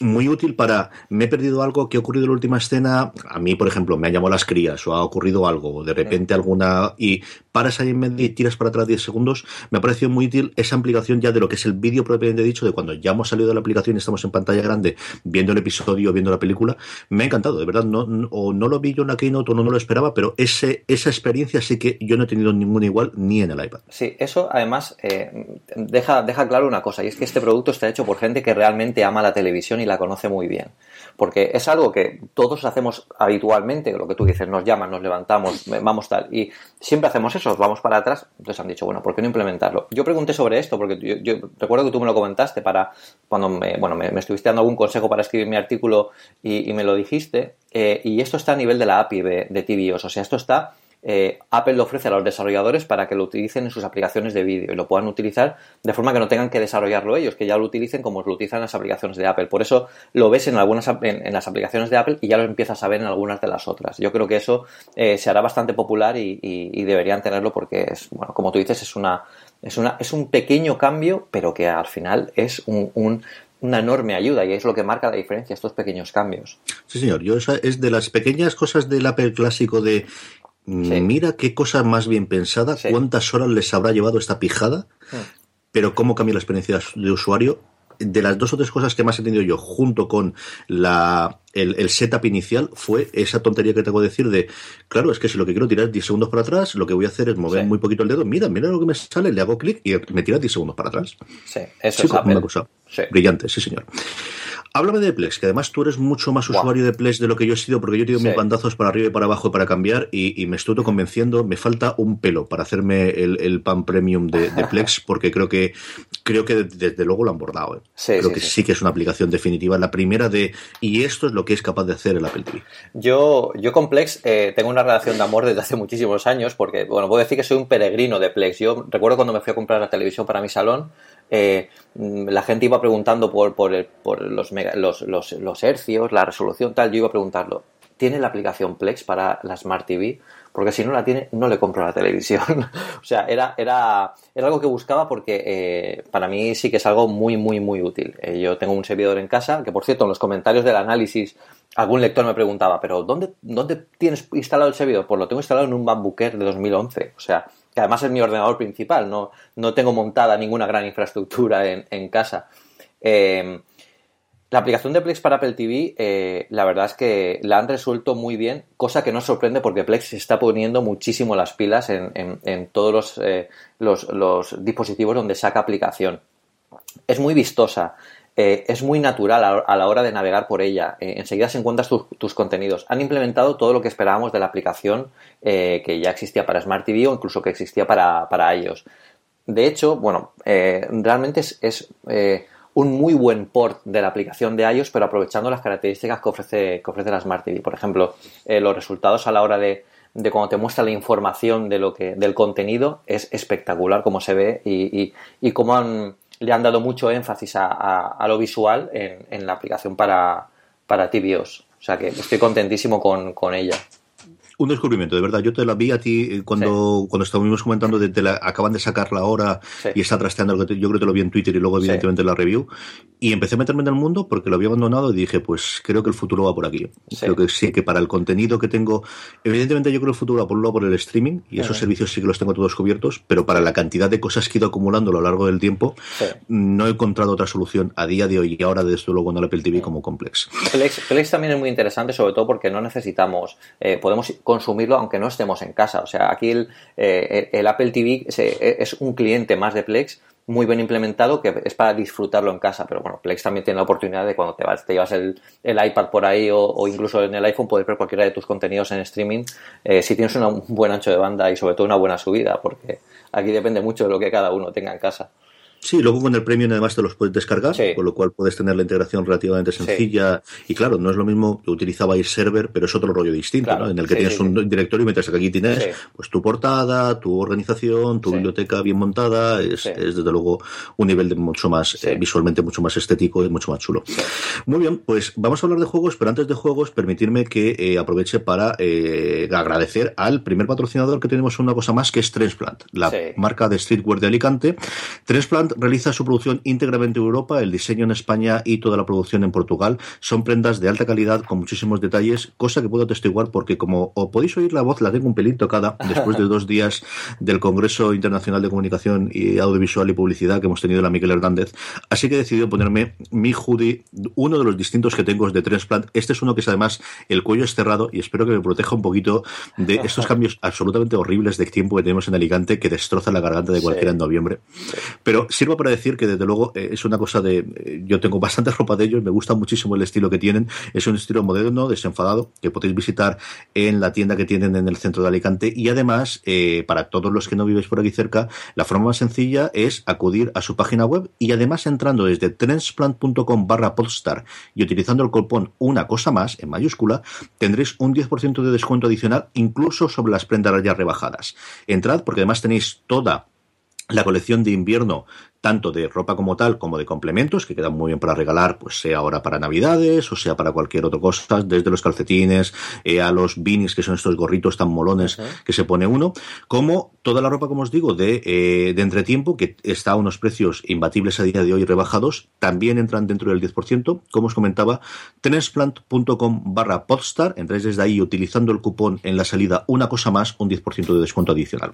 muy útil para me he perdido algo que ha ocurrido en la última escena, a mí por ejemplo me han llamado las crías o ha ocurrido algo, o de repente alguna y paras ahí en medio y tiras para atrás 10 segundos, me ha parecido muy útil esa ampliación ya de lo que es el vídeo propiamente dicho, de cuando ya hemos salido de la aplicación y estamos en pantalla grande viendo el episodio, viendo la película, me ha encantado, de verdad, no, no o no lo vi yo en la Keynote o no, no lo esperaba, pero ese, esa experiencia sí que yo no he tenido ninguna igual ni en el iPad. Sí, eso además eh, deja, deja claro una cosa y es que este producto está hecho por gente que realmente ama la televisión y la conoce muy bien. Porque es algo que todos hacemos habitualmente, lo que tú dices, nos llaman, nos levantamos, vamos tal, y siempre hacemos eso, vamos para atrás, entonces han dicho, bueno, ¿por qué no implementarlo? Yo pregunté sobre esto, porque yo, recuerdo que tú me lo comentaste para, cuando me, bueno, me, estuviste dando algún consejo para escribir mi artículo y, me lo dijiste, eh, y esto está a nivel de la API de, de o sea, esto está eh, Apple lo ofrece a los desarrolladores para que lo utilicen en sus aplicaciones de vídeo y lo puedan utilizar de forma que no tengan que desarrollarlo ellos, que ya lo utilicen como lo utilizan las aplicaciones de Apple. Por eso lo ves en algunas en, las aplicaciones de Apple y ya lo empiezas a ver en algunas de las otras. Yo creo que eso eh, se hará bastante popular y, deberían tenerlo porque es, bueno, como tú dices, es una, es una, es un pequeño cambio, pero que al final es una enorme ayuda y es lo que marca la diferencia, estos pequeños cambios. Sí, señor. Yo es de las pequeñas cosas del Apple clásico de Mira qué cosa más bien pensada, cuántas horas les habrá llevado esta pijada, pero cómo cambia la experiencia de usuario. De las dos o tres cosas que más he tenido yo junto con la, el, setup inicial fue esa tontería que tengo que decir de, claro, es que si lo que quiero tirar es 10 segundos para atrás, lo que voy a hacer es mover muy poquito el dedo, mira, mira lo que me sale, le hago clic y me tira 10 segundos para atrás. Sí, eso es una cosa brillante, sí señor. Háblame de Plex, que además tú eres mucho más usuario de Plex de lo que yo he sido, porque yo he tenido mis bandazos para arriba y para abajo para cambiar y, me estoy convenciendo. Me falta un pelo para hacerme el, pan premium de, Plex, porque creo que creo que desde luego lo han bordado. ¿eh? creo que sí. que es una aplicación definitiva, la primera de y esto es lo que es capaz de hacer el Apple TV. Yo, yo con Plex eh, tengo una relación de amor desde hace muchísimos años, porque bueno, puedo decir que soy un peregrino de Plex. Yo recuerdo cuando me fui a comprar la televisión para mi salón, eh, la gente iba preguntando por, por, los, los, los, los, hercios, la resolución, tal. Yo iba a preguntarlo. ¿Tiene la aplicación Plex para la Smart TV? Porque si no la tiene, no le compro la televisión. o sea, era, era, era algo que buscaba porque eh, para mí sí que es algo muy, muy, muy útil. Eh, yo tengo un servidor en casa, que por cierto, en los comentarios del análisis, algún lector me preguntaba, ¿pero dónde, dónde tienes instalado el servidor? Pues lo tengo instalado en un Bambooker de 2011. O sea, que además es mi ordenador principal, no, no tengo montada ninguna gran infraestructura en, casa. Eh, la aplicación de Plex para Apple TV, eh, la verdad es que la han resuelto muy bien, cosa que no sorprende porque Plex se está poniendo muchísimo las pilas en, todos eh, los, los, dispositivos donde saca aplicación. Es muy vistosa, eh, es muy natural a, la hora de navegar por ella. Eh, enseguida se encuentras tus contenidos. Han implementado todo lo que esperábamos de la aplicación eh, que ya existía para Smart TV o incluso que existía para, para ellos. De hecho, bueno, realmente es, un muy buen port de la aplicación de iOS, pero aprovechando las características que ofrece, que ofrece la Smart TV. Por ejemplo, los resultados a la hora de, de cuando te muestra la información de lo que, del contenido es espectacular como se ve y, y, y cómo han le han dado mucho énfasis a, lo visual en, la aplicación para, para TVOS. O sea que estoy contentísimo con, con ella un descubrimiento, de verdad. Yo te la vi a ti eh, cuando, cuando estábamos comentando, de, la, acaban de sacar la hora y está trasteando, yo creo que te lo vi en Twitter y luego evidentemente la review. Y empecé a meterme en el mundo porque lo había abandonado y dije, pues creo que el futuro va por aquí. Creo que sí, que para el contenido que tengo, evidentemente yo creo que el futuro va por un lado por el streaming y esos servicios sí que los tengo todos cubiertos, pero para la cantidad de cosas que he ido acumulando a lo largo del tiempo, no he encontrado otra solución a día de hoy y ahora desde luego en el Apple TV como Complex. Plex. también es muy interesante, sobre todo porque no necesitamos, eh, podemos consumirlo aunque no estemos en casa. O sea, aquí el, eh, Apple TV es un cliente más de Plex muy bien implementado que es para disfrutarlo en casa. Pero bueno, Plex también tiene la oportunidad de cuando te vas, te llevas el, iPad por ahí o, incluso en el iPhone poder ver cualquiera de tus contenidos en streaming eh, si tienes un buen ancho de banda y sobre todo una buena subida, porque aquí depende mucho de lo que cada uno tenga en casa. Sí, luego con el Premium además te los puedes descargar, con lo cual puedes tener la integración relativamente sencilla. Y claro, no es lo mismo que utilizabais server, pero es otro rollo distinto, ¿no? En el que tienes un directorio mientras que aquí tienes pues tu portada, tu organización, tu biblioteca bien montada. Es, desde luego un nivel de mucho más, eh, visualmente mucho más estético y mucho más chulo. Muy bien, pues vamos a hablar de juegos, pero antes de juegos, permitirme que eh, aproveche para eh, agradecer al primer patrocinador que tenemos una cosa más, que es Transplant, la marca de streetwear de Alicante. Transplant realiza su producción íntegramente en Europa, el diseño en España y toda la producción en Portugal. Son prendas de alta calidad con muchísimos detalles, cosa que puedo atestiguar porque como os podéis oír la voz, la tengo un pelín tocada después de dos días del Congreso Internacional de Comunicación y Audiovisual y Publicidad que hemos tenido la Miguel Hernández. Así que he decidido ponerme mi hoodie, uno de los distintos que tengo es de Transplant. Este es uno que es además el cuello es cerrado y espero que me proteja un poquito de estos cambios absolutamente horribles de tiempo que tenemos en Alicante que destroza la garganta de cualquiera en noviembre. Pero sirva para decir que desde luego eh, es una cosa de, eh, yo tengo bastante ropa de ellos, me gusta muchísimo el estilo que tienen, es un estilo moderno, desenfadado, que podéis visitar en la tienda que tienen en el centro de Alicante y además, eh, para todos los que no vivéis por aquí cerca, la forma más sencilla es acudir a su página web y además entrando desde transplant.com barra podstar y utilizando el cupón una cosa más en mayúscula, tendréis un 10% de descuento adicional incluso sobre las prendas ya rebajadas. Entrad porque además tenéis toda la colección de invierno tanto de ropa como tal como de complementos que quedan muy bien para regalar, pues sea ahora para navidades o sea para cualquier otra cosa, desde los calcetines eh, a los beanies que son estos gorritos tan molones que se pone uno, como toda la ropa, como os digo, de, eh, de entretiempo que está a unos precios imbatibles a día de hoy rebajados, también entran dentro del 10%, como os comentaba, tenesplant.com barra podstar, entráis desde ahí utilizando el cupón en la salida una cosa más, un 10% de descuento adicional.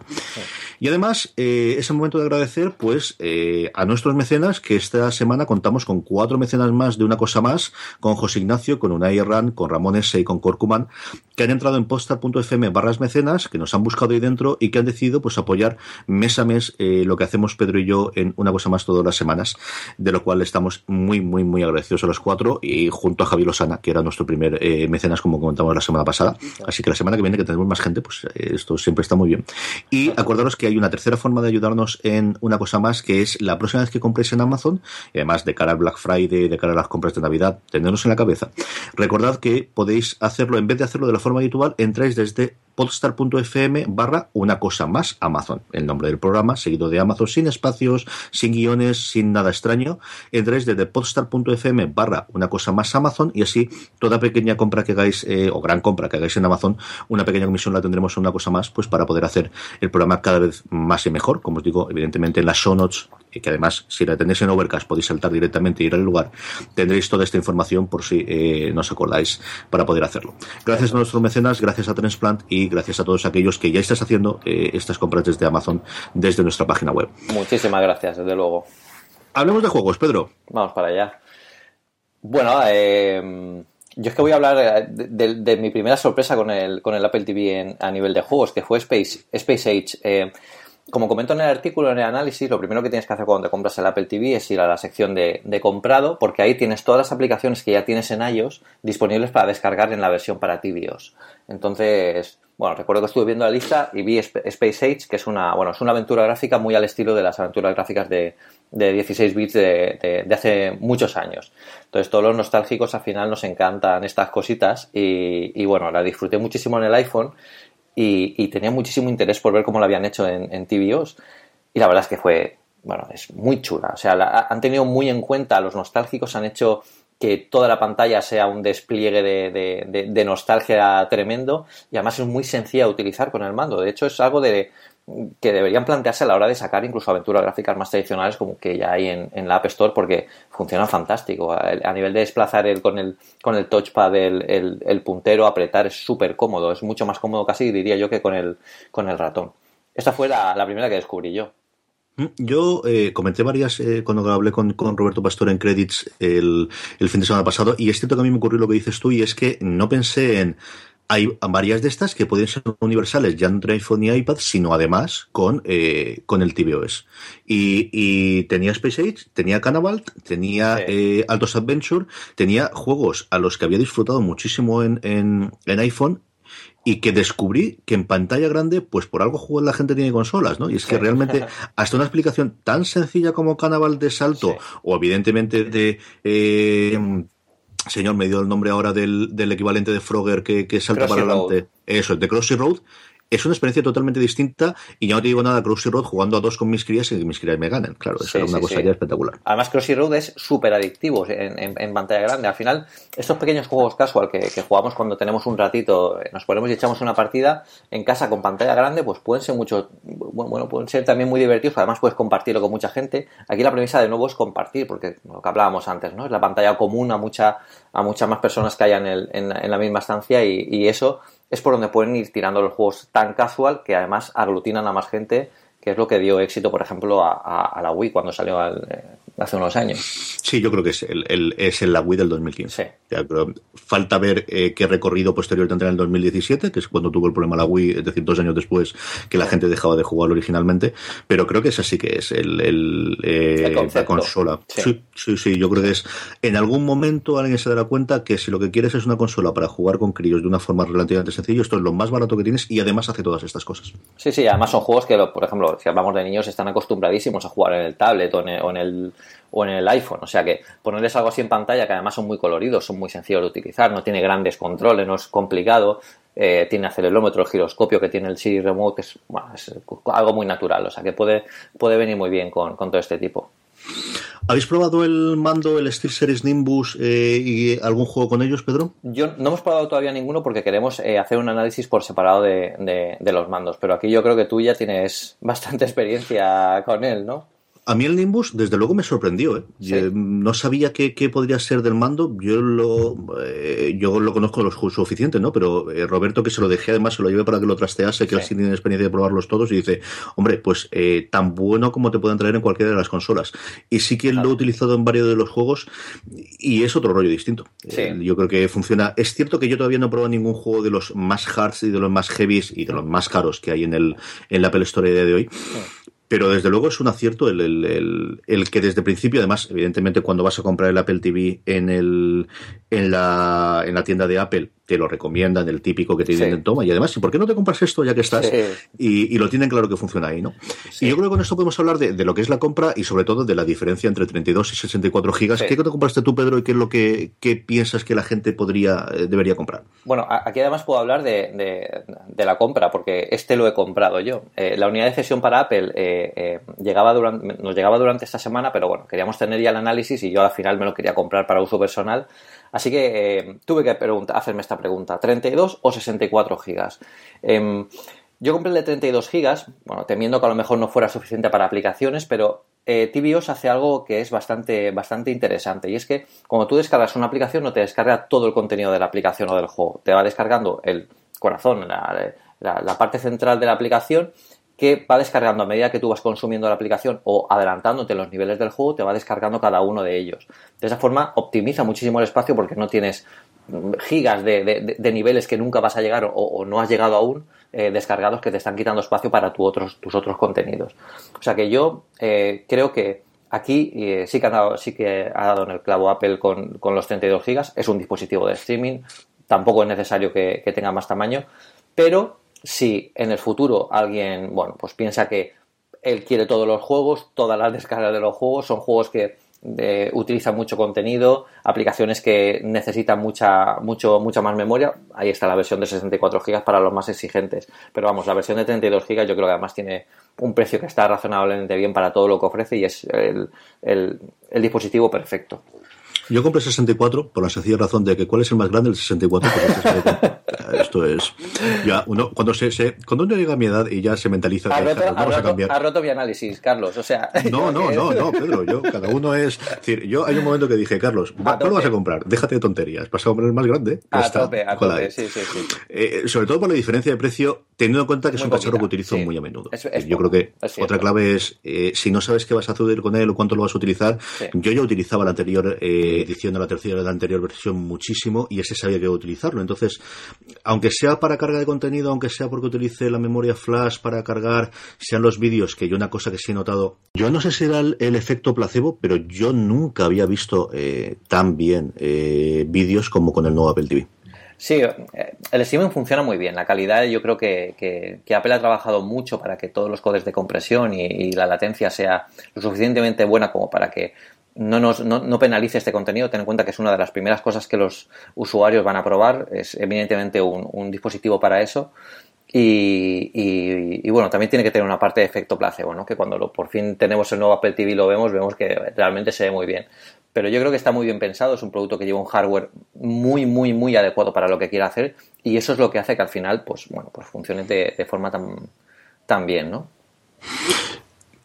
Y además, eh, es el momento de agradecer, pues, eh, a nuestros mecenas, que esta semana contamos con cuatro mecenas más de una cosa más, con José Ignacio, con Unai Herrán, con Ramón S. y con Corcuman, que han entrado en postar.fm barras mecenas, que nos han buscado ahí dentro y que han decidido pues apoyar mes a mes eh, lo que hacemos Pedro y yo en una cosa más todas las semanas, de lo cual estamos muy, muy, muy agradecidos a los cuatro y junto a Javi Lozana, que era nuestro primer eh, mecenas, como comentamos la semana pasada. Así que la semana que viene, que tenemos más gente, pues eh, esto siempre está muy bien. Y acordaros que hay una tercera forma de ayudarnos en una cosa más, que es la próxima vez que compréis en Amazon, y además de cara al Black Friday, de cara a las compras de Navidad, tenernos en la cabeza. Recordad que podéis hacerlo, en vez de hacerlo de la forma habitual, entráis desde podstar.fm barra una cosa más Amazon, el nombre del programa, seguido de Amazon, sin espacios, sin guiones, sin nada extraño. Entráis desde podstar.fm barra una cosa más Amazon y así toda pequeña compra que hagáis, eh, o gran compra que hagáis en Amazon, una pequeña comisión la tendremos en una cosa más, pues para poder hacer el programa cada vez más y mejor, como os digo, evidentemente en las show notes que además si la tenéis en Overcast podéis saltar directamente e ir al lugar, tendréis toda esta información por si eh, no os acordáis para poder hacerlo. Gracias a nuestros mecenas, gracias a Transplant y gracias a todos aquellos que ya estáis haciendo eh, estas compras desde Amazon, desde nuestra página web. Muchísimas gracias, desde luego. Hablemos de juegos, Pedro. Vamos para allá. Bueno, eh, yo es que voy a hablar de, mi primera sorpresa con el, con el Apple TV a nivel de juegos, que fue Space, Space Age como comento en el artículo, en el análisis, lo primero que tienes que hacer cuando te compras el Apple TV es ir a la sección de, comprado, porque ahí tienes todas las aplicaciones que ya tienes en iOS disponibles para descargar en la versión para TVOS. Entonces, bueno, recuerdo que estuve viendo la lista y vi Space Age, que es una, bueno, es una aventura gráfica muy al estilo de las aventuras gráficas de, 16 bits de, de, hace muchos años. Entonces, todos los nostálgicos al final nos encantan estas cositas y, bueno, la disfruté muchísimo en el iPhone y, tenía muchísimo interés por ver cómo lo habían hecho en, en TVOs y la verdad es que fue, bueno, es muy chula. O sea, han tenido muy en cuenta, los nostálgicos han hecho que toda la pantalla sea un despliegue de, nostalgia tremendo y además es muy sencilla de utilizar con el mando. De hecho, es algo de, que deberían plantearse a la hora de sacar incluso aventuras gráficas más tradicionales como que ya hay en, la App Store porque funciona fantástico. A, nivel de desplazar el, con, el, con el touchpad el, puntero, apretar es súper cómodo, es mucho más cómodo casi diría yo que con el, con el ratón. Esta fue la, primera que descubrí yo. Mm, yo eh, comenté varias eh, cuando hablé con, con, Roberto Pastor en Credits el, el fin de semana pasado y es cierto que a mí me ocurrió lo que dices tú y es que no pensé en hay varias de estas que pueden ser universales ya no entre iPhone y iPad, sino además con, eh, con el tvOS. Y, y tenía Space Age, tenía Canavalt, tenía eh, Altos Adventure, tenía juegos a los que había disfrutado muchísimo en, en, en iPhone y que descubrí que en pantalla grande, pues por algo juego la gente tiene consolas, ¿no? Y es que realmente hasta una explicación tan sencilla como Canaval de salto, o evidentemente de eh, señor, me dio el nombre ahora del, del equivalente de Frogger que, que salta para adelante. Eso, es de Crossy Road es una experiencia totalmente distinta y ya no te digo nada Crossy Road jugando a dos con mis crías y que mis crías me ganen. Claro, eso es una cosa ya espectacular. Además, Crossy Road es súper adictivo en, pantalla grande. Al final, estos pequeños juegos casual que, jugamos cuando tenemos un ratito, eh, nos ponemos y echamos una partida en casa con pantalla grande, pues pueden ser mucho, bueno, pueden ser también muy divertidos. Además, puedes compartirlo con mucha gente. Aquí la premisa de nuevo es compartir, porque lo que hablábamos antes, ¿no? Es la pantalla común a mucha, a muchas más personas que haya en, la misma estancia y eso es por donde pueden ir tirando los juegos tan casual que además aglutinan a más gente, que es lo que dio éxito, por ejemplo, a, la Wii cuando salió al, eh, hace unos años. Sí, yo creo que es el, es el la Wii del 2015. falta ver eh, qué recorrido posterior tendrá en el 2017, que es cuando tuvo el problema la Wii, es decir, dos años después que la gente dejaba de jugar originalmente. Pero creo que ese sí que es el, el, eh, la consola. Sí. sí. sí, yo creo que es. En algún momento alguien se dará cuenta que si lo que quieres es una consola para jugar con críos de una forma relativamente sencilla, esto es lo más barato que tienes y además hace todas estas cosas. Sí, sí, además son juegos que, por ejemplo, si hablamos de niños, están acostumbradísimos a jugar en el tablet o en el, o en el, iPhone. O sea que ponerles algo así en pantalla, que además son muy coloridos, son muy sencillos de utilizar, no tiene grandes controles, no es complicado, eh, tiene acelerómetro, el giroscopio que tiene el Siri Remote, que es, es algo muy natural. O sea que puede, puede venir muy bien con, con todo este tipo. ¿Habéis probado el mando, el SteelSeries Nimbus eh, y algún juego con ellos, Pedro? Yo no hemos probado todavía ninguno porque queremos eh, hacer un análisis por separado de, de, los mandos, pero aquí yo creo que tú ya tienes bastante experiencia con él, ¿no? A mí el Nimbus, desde luego, me sorprendió. ¿eh? No sabía qué, podría ser del mando. Yo lo, eh, yo lo conozco lo suficiente, ¿no? Pero eh, Roberto, que se lo dejé, además se lo llevé para que lo trastease, que él sí tiene experiencia de probarlos todos, y dice, hombre, pues tan bueno como te pueden traer en cualquiera de las consolas. Y sí que lo he utilizado en varios de los juegos y es otro rollo distinto. yo creo que funciona. Es cierto que yo todavía no he probado ningún juego de los más hards y de los más heavies y de los más caros que hay en, el, en la Apple Store de hoy. Pero desde luego es un acierto el, el, el, que desde principio, además, evidentemente cuando vas a comprar el Apple TV en, el, en, la, en la tienda de Apple, te lo recomiendan, el típico que te dicen, toma, y además, ¿y por qué no te compras esto ya que estás? Y, y, lo tienen claro que funciona ahí, ¿no? Y yo creo que con esto podemos hablar de, de, lo que es la compra y sobre todo de la diferencia entre 32 y 64 gigas. ¿Qué te compraste tú, Pedro, y qué es lo que qué piensas que la gente podría, eh, debería comprar? Bueno, aquí además puedo hablar de, de, la compra, porque este lo he comprado yo. Eh, la unidad de cesión para Apple eh, llegaba durante, nos llegaba durante esta semana, pero bueno, queríamos tener ya el análisis y yo al final me lo quería comprar para uso personal Así que eh, tuve que hacerme esta pregunta, ¿32 o 64 gigas? Em, yo compré el de 32 gigas, bueno, temiendo que a lo mejor no fuera suficiente para aplicaciones, pero eh, hace algo que es bastante, bastante interesante y es que cuando tú descargas una aplicación no te descarga todo el contenido de la aplicación o del juego, te va descargando el corazón, la parte central de la aplicación que va descargando a medida que tú vas consumiendo la aplicación o adelantándote los niveles del juego, te va descargando cada uno de ellos. De esa forma optimiza muchísimo el espacio porque no tienes gigas de, niveles que nunca vas a llegar o, no has llegado aún eh, descargados que te están quitando espacio para tus otros contenidos. O sea que yo eh, creo que aquí eh, sí, que ha dado, sí que ha dado en el clavo Apple con, los 32 gigas. Es un dispositivo de streaming, tampoco es necesario que tenga más tamaño, pero si en el futuro alguien, bueno, pues piensa que él quiere todos los juegos, todas las descargas de los juegos, son juegos que eh, utilizan mucho contenido, aplicaciones que necesitan mucha, mucho, mucha más memoria. Ahí está la versión de 64 GB para los más exigentes. Pero vamos, la versión de 32 GB yo creo que además tiene un precio que está razonablemente bien para todo lo que ofrece y es el, el dispositivo perfecto. Yo compré 64 por la sencilla razón de que cuál es el más grande, el 64. Esto es. Ya, uno, cuando, se, se, cuando uno llega a mi edad y ya se mentaliza ha roto, vamos a, cambiar. Ha roto mi análisis, Carlos. O sea. No, no, no, no, Pedro. Yo, cada uno es. Es decir, yo hay un momento que dije, Carlos, ¿cuál vas a comprar? Déjate de tonterías. Vas a comprar el más grande. A tope, a tope, sí, sí, sí. Eh, sobre todo por la diferencia de precio, teniendo en cuenta que es un cacharro que utilizo muy a menudo. yo creo que otra clave es, eh, si no sabes qué vas a hacer con él o cuánto lo vas a utilizar, yo ya utilizaba la anterior eh, edición de la tercera de la anterior versión muchísimo y ese sabía que iba a utilizarlo. Entonces, aunque sea para carga de contenido, aunque sea porque utilice la memoria flash para cargar, sean los vídeos, que yo una cosa que sí he notado, yo no sé si era el, efecto placebo, pero yo nunca había visto eh, tan bien eh, vídeos como con el nuevo Apple TV. Sí, eh, el streaming funciona muy bien. La calidad, yo creo que, que, Apple ha trabajado mucho para que todos los codes de compresión y, la latencia sea lo suficientemente buena como para que no, nos, no, penalice este contenido. Ten en cuenta que es una de las primeras cosas que los usuarios van a probar. Es evidentemente un, dispositivo para eso. Y, y, bueno, también tiene que tener una parte de efecto placebo, ¿no? Que cuando por fin tenemos el nuevo Apple TV y lo vemos, vemos que realmente se ve muy bien. Pero yo creo que está muy bien pensado, es un producto que lleva un hardware muy, muy, muy adecuado para lo que quiere hacer y eso es lo que hace que al final, pues bueno, pues funcione de, de forma tan, tan bien, ¿no?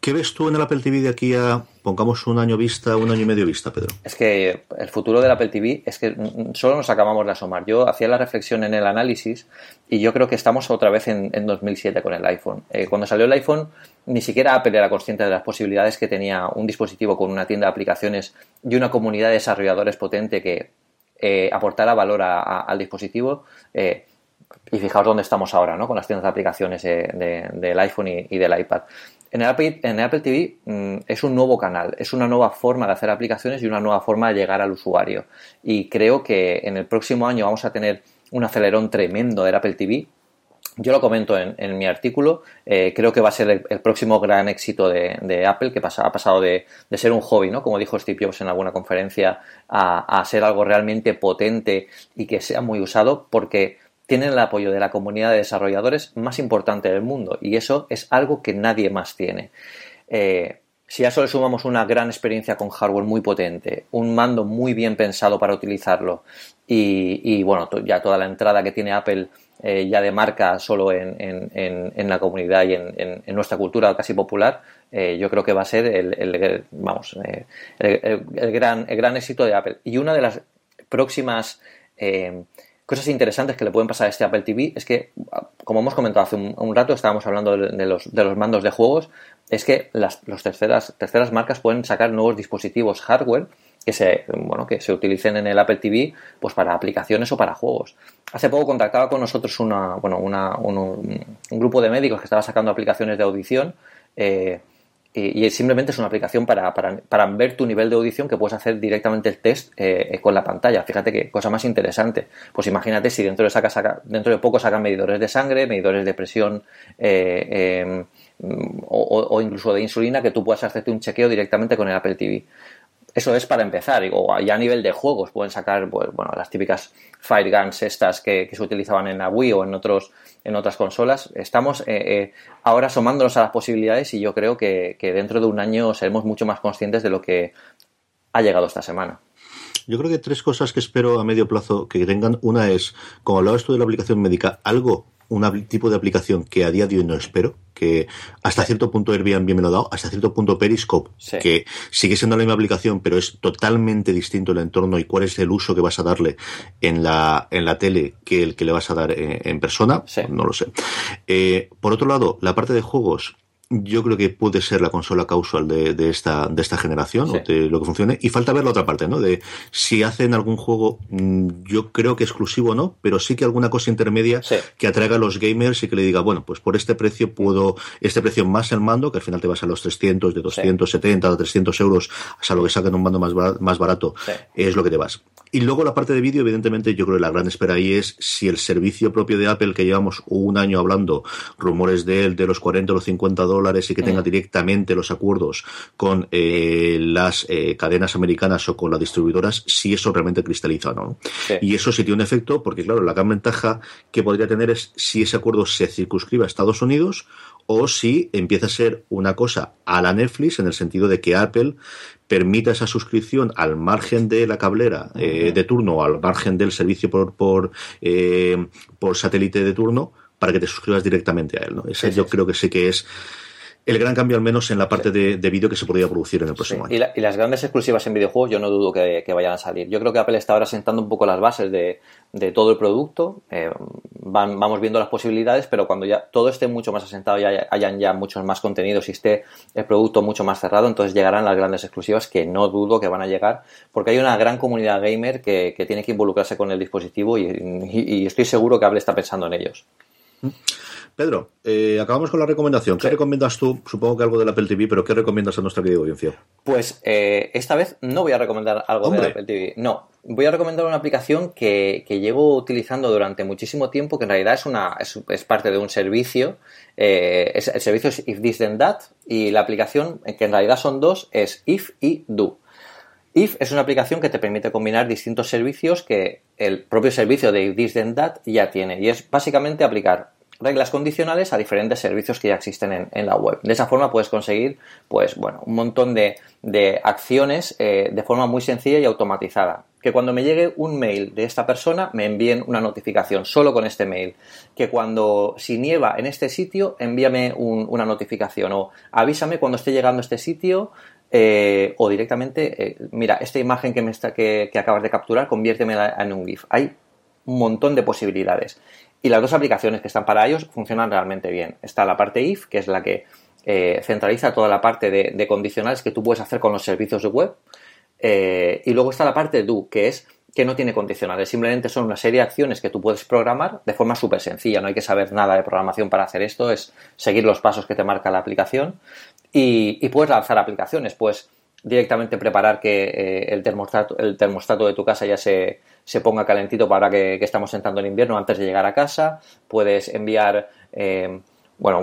¿Qué ves tú en el Apple TV de aquí a, pongamos, un año vista, un año y medio vista, Pedro? Es que el futuro del Apple TV es que solo nos acabamos de asomar. Yo hacía la reflexión en el análisis y yo creo que estamos otra vez en, 2007 con el iPhone. Eh, cuando salió el iPhone, ni siquiera Apple era consciente de las posibilidades que tenía un dispositivo con una tienda de aplicaciones y una comunidad de desarrolladores potente que eh, aportara valor al dispositivo. Eh, y fijaos dónde estamos ahora, ¿no? Con las tiendas de aplicaciones del iPhone y, del iPad. En Apple, en Apple TV mm, es un nuevo canal, es una nueva forma de hacer aplicaciones y una nueva forma de llegar al usuario. Y creo que en el próximo año vamos a tener un acelerón tremendo del Apple TV. Yo lo comento en, mi artículo, eh, creo que va a ser el, próximo gran éxito de, Apple, que ha pasado de, ser un hobby, ¿no? Como dijo Steve Jobs en alguna conferencia, a, a ser algo realmente potente y que sea muy usado, porque tienen el apoyo de la comunidad de desarrolladores más importante del mundo y eso es algo que nadie más tiene. Eh, si a eso le sumamos una gran experiencia con hardware muy potente, un mando muy bien pensado para utilizarlo y, bueno, ya toda la entrada que tiene Apple eh, ya de marca solo en, la comunidad y en, nuestra cultura casi popular, eh, yo creo que va a ser el, vamos, el, gran, el gran éxito de Apple. Y una de las próximas cosas interesantes que le pueden pasar a este Apple TV es que, como hemos comentado hace un, rato, estábamos hablando de, los, de, los, mandos de juegos, es que las terceras, terceras marcas pueden sacar nuevos dispositivos hardware que se, bueno, que se utilicen en el Apple TV pues para aplicaciones o para juegos. Hace poco contactaba con nosotros una, bueno, una, un, grupo de médicos que estaba sacando aplicaciones de audición eh, y, simplemente es una aplicación para, para, ver tu nivel de audición que puedes hacer directamente el test eh, con la pantalla. Fíjate qué cosa más interesante. Pues imagínate si dentro de, saca, dentro de poco sacan medidores de sangre, medidores de presión eh, em, o, incluso de insulina que tú puedas hacerte un chequeo directamente con el Apple TV. Eso es para empezar, o ya a nivel de juegos pueden sacar pues, bueno, las típicas Fire Guns estas que, se utilizaban en la Wii o en, otros, en otras consolas. Estamos eh, eh, ahora asomándonos a las posibilidades y yo creo que, dentro de un año seremos mucho más conscientes de lo que ha llegado esta semana. Yo creo que tres cosas que espero a medio plazo que tengan. Una es, como hablabas tú de la aplicación médica, algo un tipo de aplicación que a día de hoy no espero, que hasta cierto punto Airbnb me lo ha dado, hasta cierto punto Periscope, que sigue siendo la misma aplicación, pero es totalmente distinto el entorno y cuál es el uso que vas a darle en la, en la tele que el que le vas a dar en, persona, no lo sé. Eh, por otro lado, la parte de juegos, yo creo que puede ser la consola causal de, de esta, de esta generación, o de lo que funcione. Y falta ver la otra parte, ¿no? De si hacen algún juego, mm, yo creo que exclusivo no, pero sí que alguna cosa intermedia que atraiga a los gamers y que le diga, bueno, pues por este precio puedo, este precio más el mando, que al final te vas a los 300, de 270 a 300 euros, a lo que saquen un mando más, más barato, es lo que te vas. Y luego la parte de vídeo, evidentemente, yo creo que la gran espera ahí es si el servicio propio de Apple, que llevamos un año hablando, rumores de él, de los 40 o los 50 dólares y que tenga mm. directamente los acuerdos con eh, las eh, cadenas americanas o con las distribuidoras, si eso realmente cristaliza no. Y eso sí tiene un efecto, porque claro, la gran ventaja que podría tener es si ese acuerdo se circunscribe a Estados Unidos o si empieza a ser una cosa a la Netflix en el sentido de que Apple permita esa suscripción al margen de la cablera eh, de turno o al margen del servicio por, por, eh, por satélite de turno para que te suscribas directamente a él. ¿no? Ese yo creo que sí que es el gran cambio al menos en la parte de, vídeo que se podría producir en el próximo año. Y, las grandes exclusivas en videojuegos yo no dudo que, vayan a salir. Yo creo que Apple está ahora sentando un poco las bases de, todo el producto. Eh, vamos viendo las posibilidades, pero cuando ya todo esté mucho más asentado y hayan ya muchos más contenidos y esté el producto mucho más cerrado, entonces llegarán las grandes exclusivas que no dudo que van a llegar, porque hay una gran comunidad gamer que, tiene que involucrarse con el dispositivo y, y estoy seguro que Apple está pensando en ellos. ¿Mm? Pedro, eh, acabamos con la recomendación. ¿Qué recomiendas tú? Supongo que algo del Apple TV, pero ¿qué recomiendas a nuestra querida audiencia? Pues eh, esta vez no voy a recomendar algo del Apple TV. No, voy a recomendar una aplicación que, llevo utilizando durante muchísimo tiempo, que en realidad es, una, es, parte de un servicio. Eh, el servicio es If This Then That y la aplicación, que en realidad son dos, es If y Do. If es una aplicación que te permite combinar distintos servicios que el propio servicio de If This Then That ya tiene. Y es básicamente aplicar reglas condicionales a diferentes servicios que ya existen en, la web. De esa forma puedes conseguir, pues, bueno, un montón de, acciones eh, de forma muy sencilla y automatizada. Que cuando me llegue un mail de esta persona me envíen una notificación solo con este mail. Que cuando si nieva en este sitio envíame una notificación o avísame cuando esté llegando a este sitio eh, o directamente, eh, mira, esta imagen que, me está, que, acabas de capturar, conviértemela en un GIF. Hay un montón de posibilidades. Y las dos aplicaciones que están para ellos funcionan realmente bien. Está la parte if, que es la que eh, centraliza toda la parte de, condicionales que tú puedes hacer con los servicios de web. Eh, y luego está la parte do, que es que no tiene condicionales, simplemente son una serie de acciones que tú puedes programar de forma súper sencilla, no hay que saber nada de programación para hacer esto, es seguir los pasos que te marca la aplicación. Y, puedes lanzar aplicaciones, pues directamente preparar que eh, el, termostato, el termostato de tu casa ya se, se ponga calentito para que, estamos entrando en invierno antes de llegar a casa, puedes enviar bueno,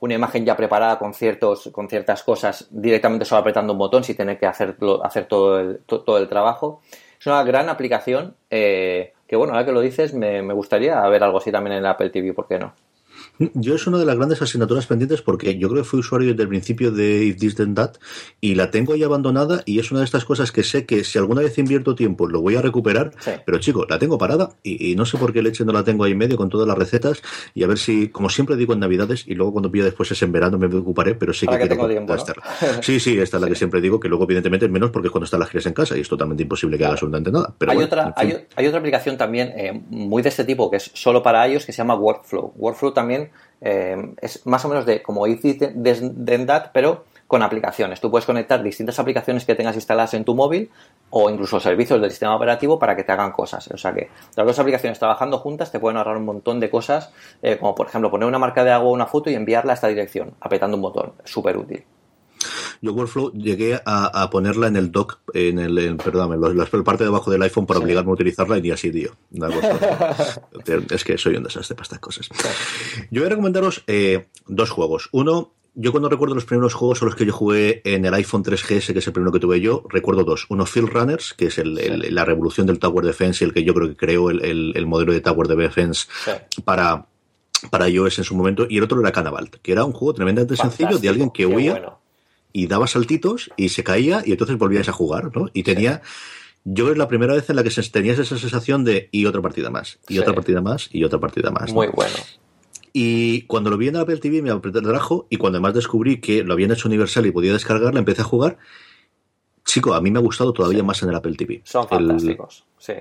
una, imagen ya preparada con, ciertos, con ciertas cosas directamente solo apretando un botón sin tener que hacer, hacer todo, el, todo el trabajo. Es una gran aplicación eh, que, bueno, ahora que lo dices, me, me gustaría ver algo así también en Apple TV, ¿por qué no? Yo es una de las grandes asignaturas pendientes porque yo creo que fui usuario desde el principio de If This Then That y la tengo ahí abandonada y es una de estas cosas que sé que si alguna vez invierto tiempo lo voy a recuperar, pero chico, la tengo parada y, no sé por qué leche no la tengo ahí en medio con todas las recetas y a ver si, como siempre digo en Navidades y luego cuando pilla después es en verano me preocuparé, pero sí que, quiero tiempo, Sí, sí, esta es la que siempre digo que luego evidentemente es menos porque es cuando están las giras en casa y es totalmente imposible que haga absolutamente nada. Pero hay, otra, hay, otra aplicación también eh, muy de este tipo que es solo para ellos que se llama Workflow. Workflow también eh, es más o menos de como That, pero con aplicaciones. Tú puedes conectar distintas aplicaciones que tengas instaladas en tu móvil o incluso servicios del sistema operativo para que te hagan cosas. O sea que las dos aplicaciones trabajando juntas te pueden ahorrar un montón de cosas, eh, como por ejemplo poner una marca de agua o una foto y enviarla a esta dirección, apretando un botón. Súper útil. Yo Workflow llegué a, ponerla en el dock, en el, perdón, en la, parte de abajo del iPhone para obligarme a utilizarla y ni así, tío. es que soy un desastre para estas cosas. Yo voy a recomendaros eh, dos juegos. Uno, yo cuando recuerdo los primeros juegos a los que yo jugué en el iPhone 3GS, que es el primero que tuve yo, recuerdo dos. Uno, Field Runners, que es la revolución del Tower Defense y el que yo creo que creó el, modelo de Tower Defense para, para iOS en su momento. Y el otro era Canavalt, que era un juego tremendamente sencillo de alguien que huía y daba saltitos y se caía y entonces volvías a jugar, ¿no? Y tenía... Yo es la primera vez en la que tenías esa sensación de y otra partida más, y otra partida más, y otra partida más. Muy bueno. Y cuando lo vi en Apple TV me atrajo y cuando además descubrí que lo habían hecho universal y podía descargarla, empecé a jugar. Chico, a mí me ha gustado todavía más en el Apple TV. Son fantásticos, sí.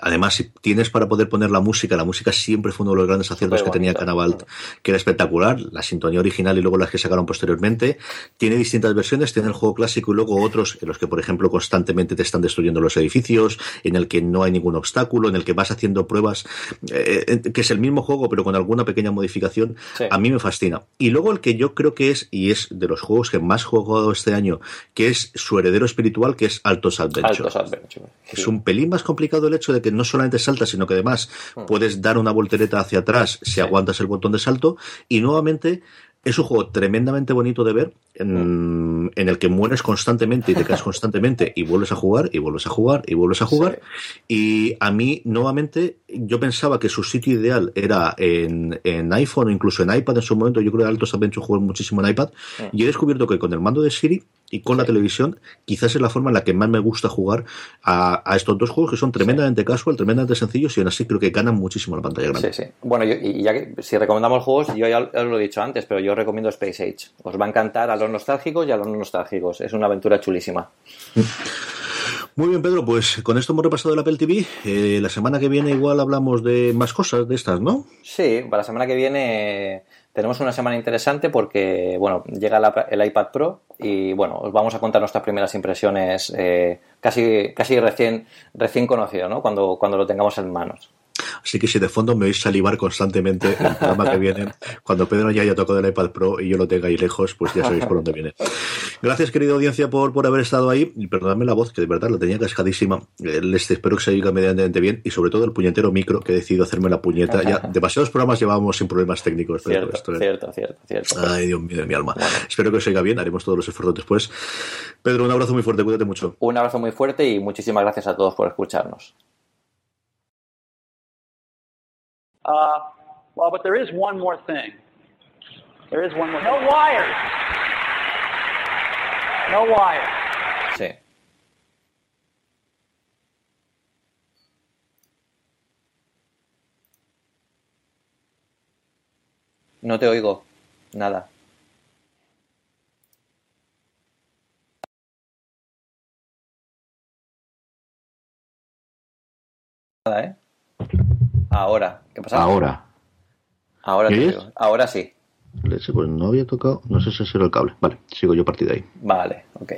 Además, si tienes para poder poner la música, la música siempre fue uno de los grandes aciertos que tenía Canavalt, que era espectacular, la sintonía original y luego las que sacaron posteriormente. Tiene distintas versiones, tiene el juego clásico y luego otros en los que, por ejemplo, constantemente te están destruyendo los edificios, en el que no hay ningún obstáculo, en el que vas haciendo pruebas, eh, que es el mismo juego pero con alguna pequeña modificación. A mí me fascina. Y luego el que yo creo que es, y es de los juegos que más he jugado este año, que es su heredero espiritual, que es Altos Adventure. Altos Adventure. Es un pelín más complicado el hecho de que no solamente saltas, sino que además hmm. puedes dar una voltereta hacia atrás si aguantas el botón de salto. Y nuevamente es un juego tremendamente bonito de ver, en, hmm. el que mueres constantemente y te caes constantemente y vuelves a jugar y vuelves a jugar y vuelves a jugar. Y a mí, nuevamente, yo pensaba que su sitio ideal era en, en iPhone o incluso en iPad en su momento. Yo creo que Altos Adventure jugar muchísimo en iPad. Hmm. Y he descubierto que con el mando de Siri y con la televisión, quizás es la forma en la que más me gusta jugar a, estos dos juegos que son tremendamente casual, tremendamente sencillos y aún así creo que ganan muchísimo la pantalla grande. Sí, sí. Bueno, y ya que si recomendamos juegos, yo ya, lo he dicho antes, pero yo recomiendo Space Age. Os va a encantar a los nostálgicos y a los no nostálgicos. Es una aventura chulísima. Muy bien, Pedro, pues con esto hemos repasado el Apple TV. Eh, la semana que viene igual hablamos de más cosas de estas, ¿no? Sí, para la semana que viene tenemos una semana interesante porque, bueno, llega el iPad Pro y, bueno, os vamos a contar nuestras primeras impresiones eh, casi, casi recién, recién conocido, ¿no? Cuando, cuando lo tengamos en manos. Así que si de fondo me oís salivar constantemente el programa que viene, cuando Pedro ya haya tocado el iPad Pro y yo lo tenga ahí lejos, pues ya sabéis por dónde viene. Gracias, querida audiencia, por, por haber estado ahí. Y perdonadme la voz, que de verdad la tenía cascadísima. Eh, les espero que se oiga medianamente bien y sobre todo el puñetero micro que he decidido hacerme la puñeta. Ya demasiados programas llevábamos sin problemas técnicos. Cierto, cierto, cierto, cierto, Ay, Dios mío de mi alma. Espero que os oiga bien, haremos todos los esfuerzos después. Pedro, un abrazo muy fuerte, cuídate mucho. Un abrazo muy fuerte y muchísimas gracias a todos por escucharnos. Uh, well, but there is one more thing. There is one more. No thing. wires. No wires. Say. No te oigo. Nada. Nada, ¿eh? Ahora. ¿Qué pasa? Ahora. Ahora, ¿Me te oigo. Ahora sí. Leche, Pues no había tocado, no sé si ha sido el cable. Vale, sigo yo a partir de ahí. Vale, ok.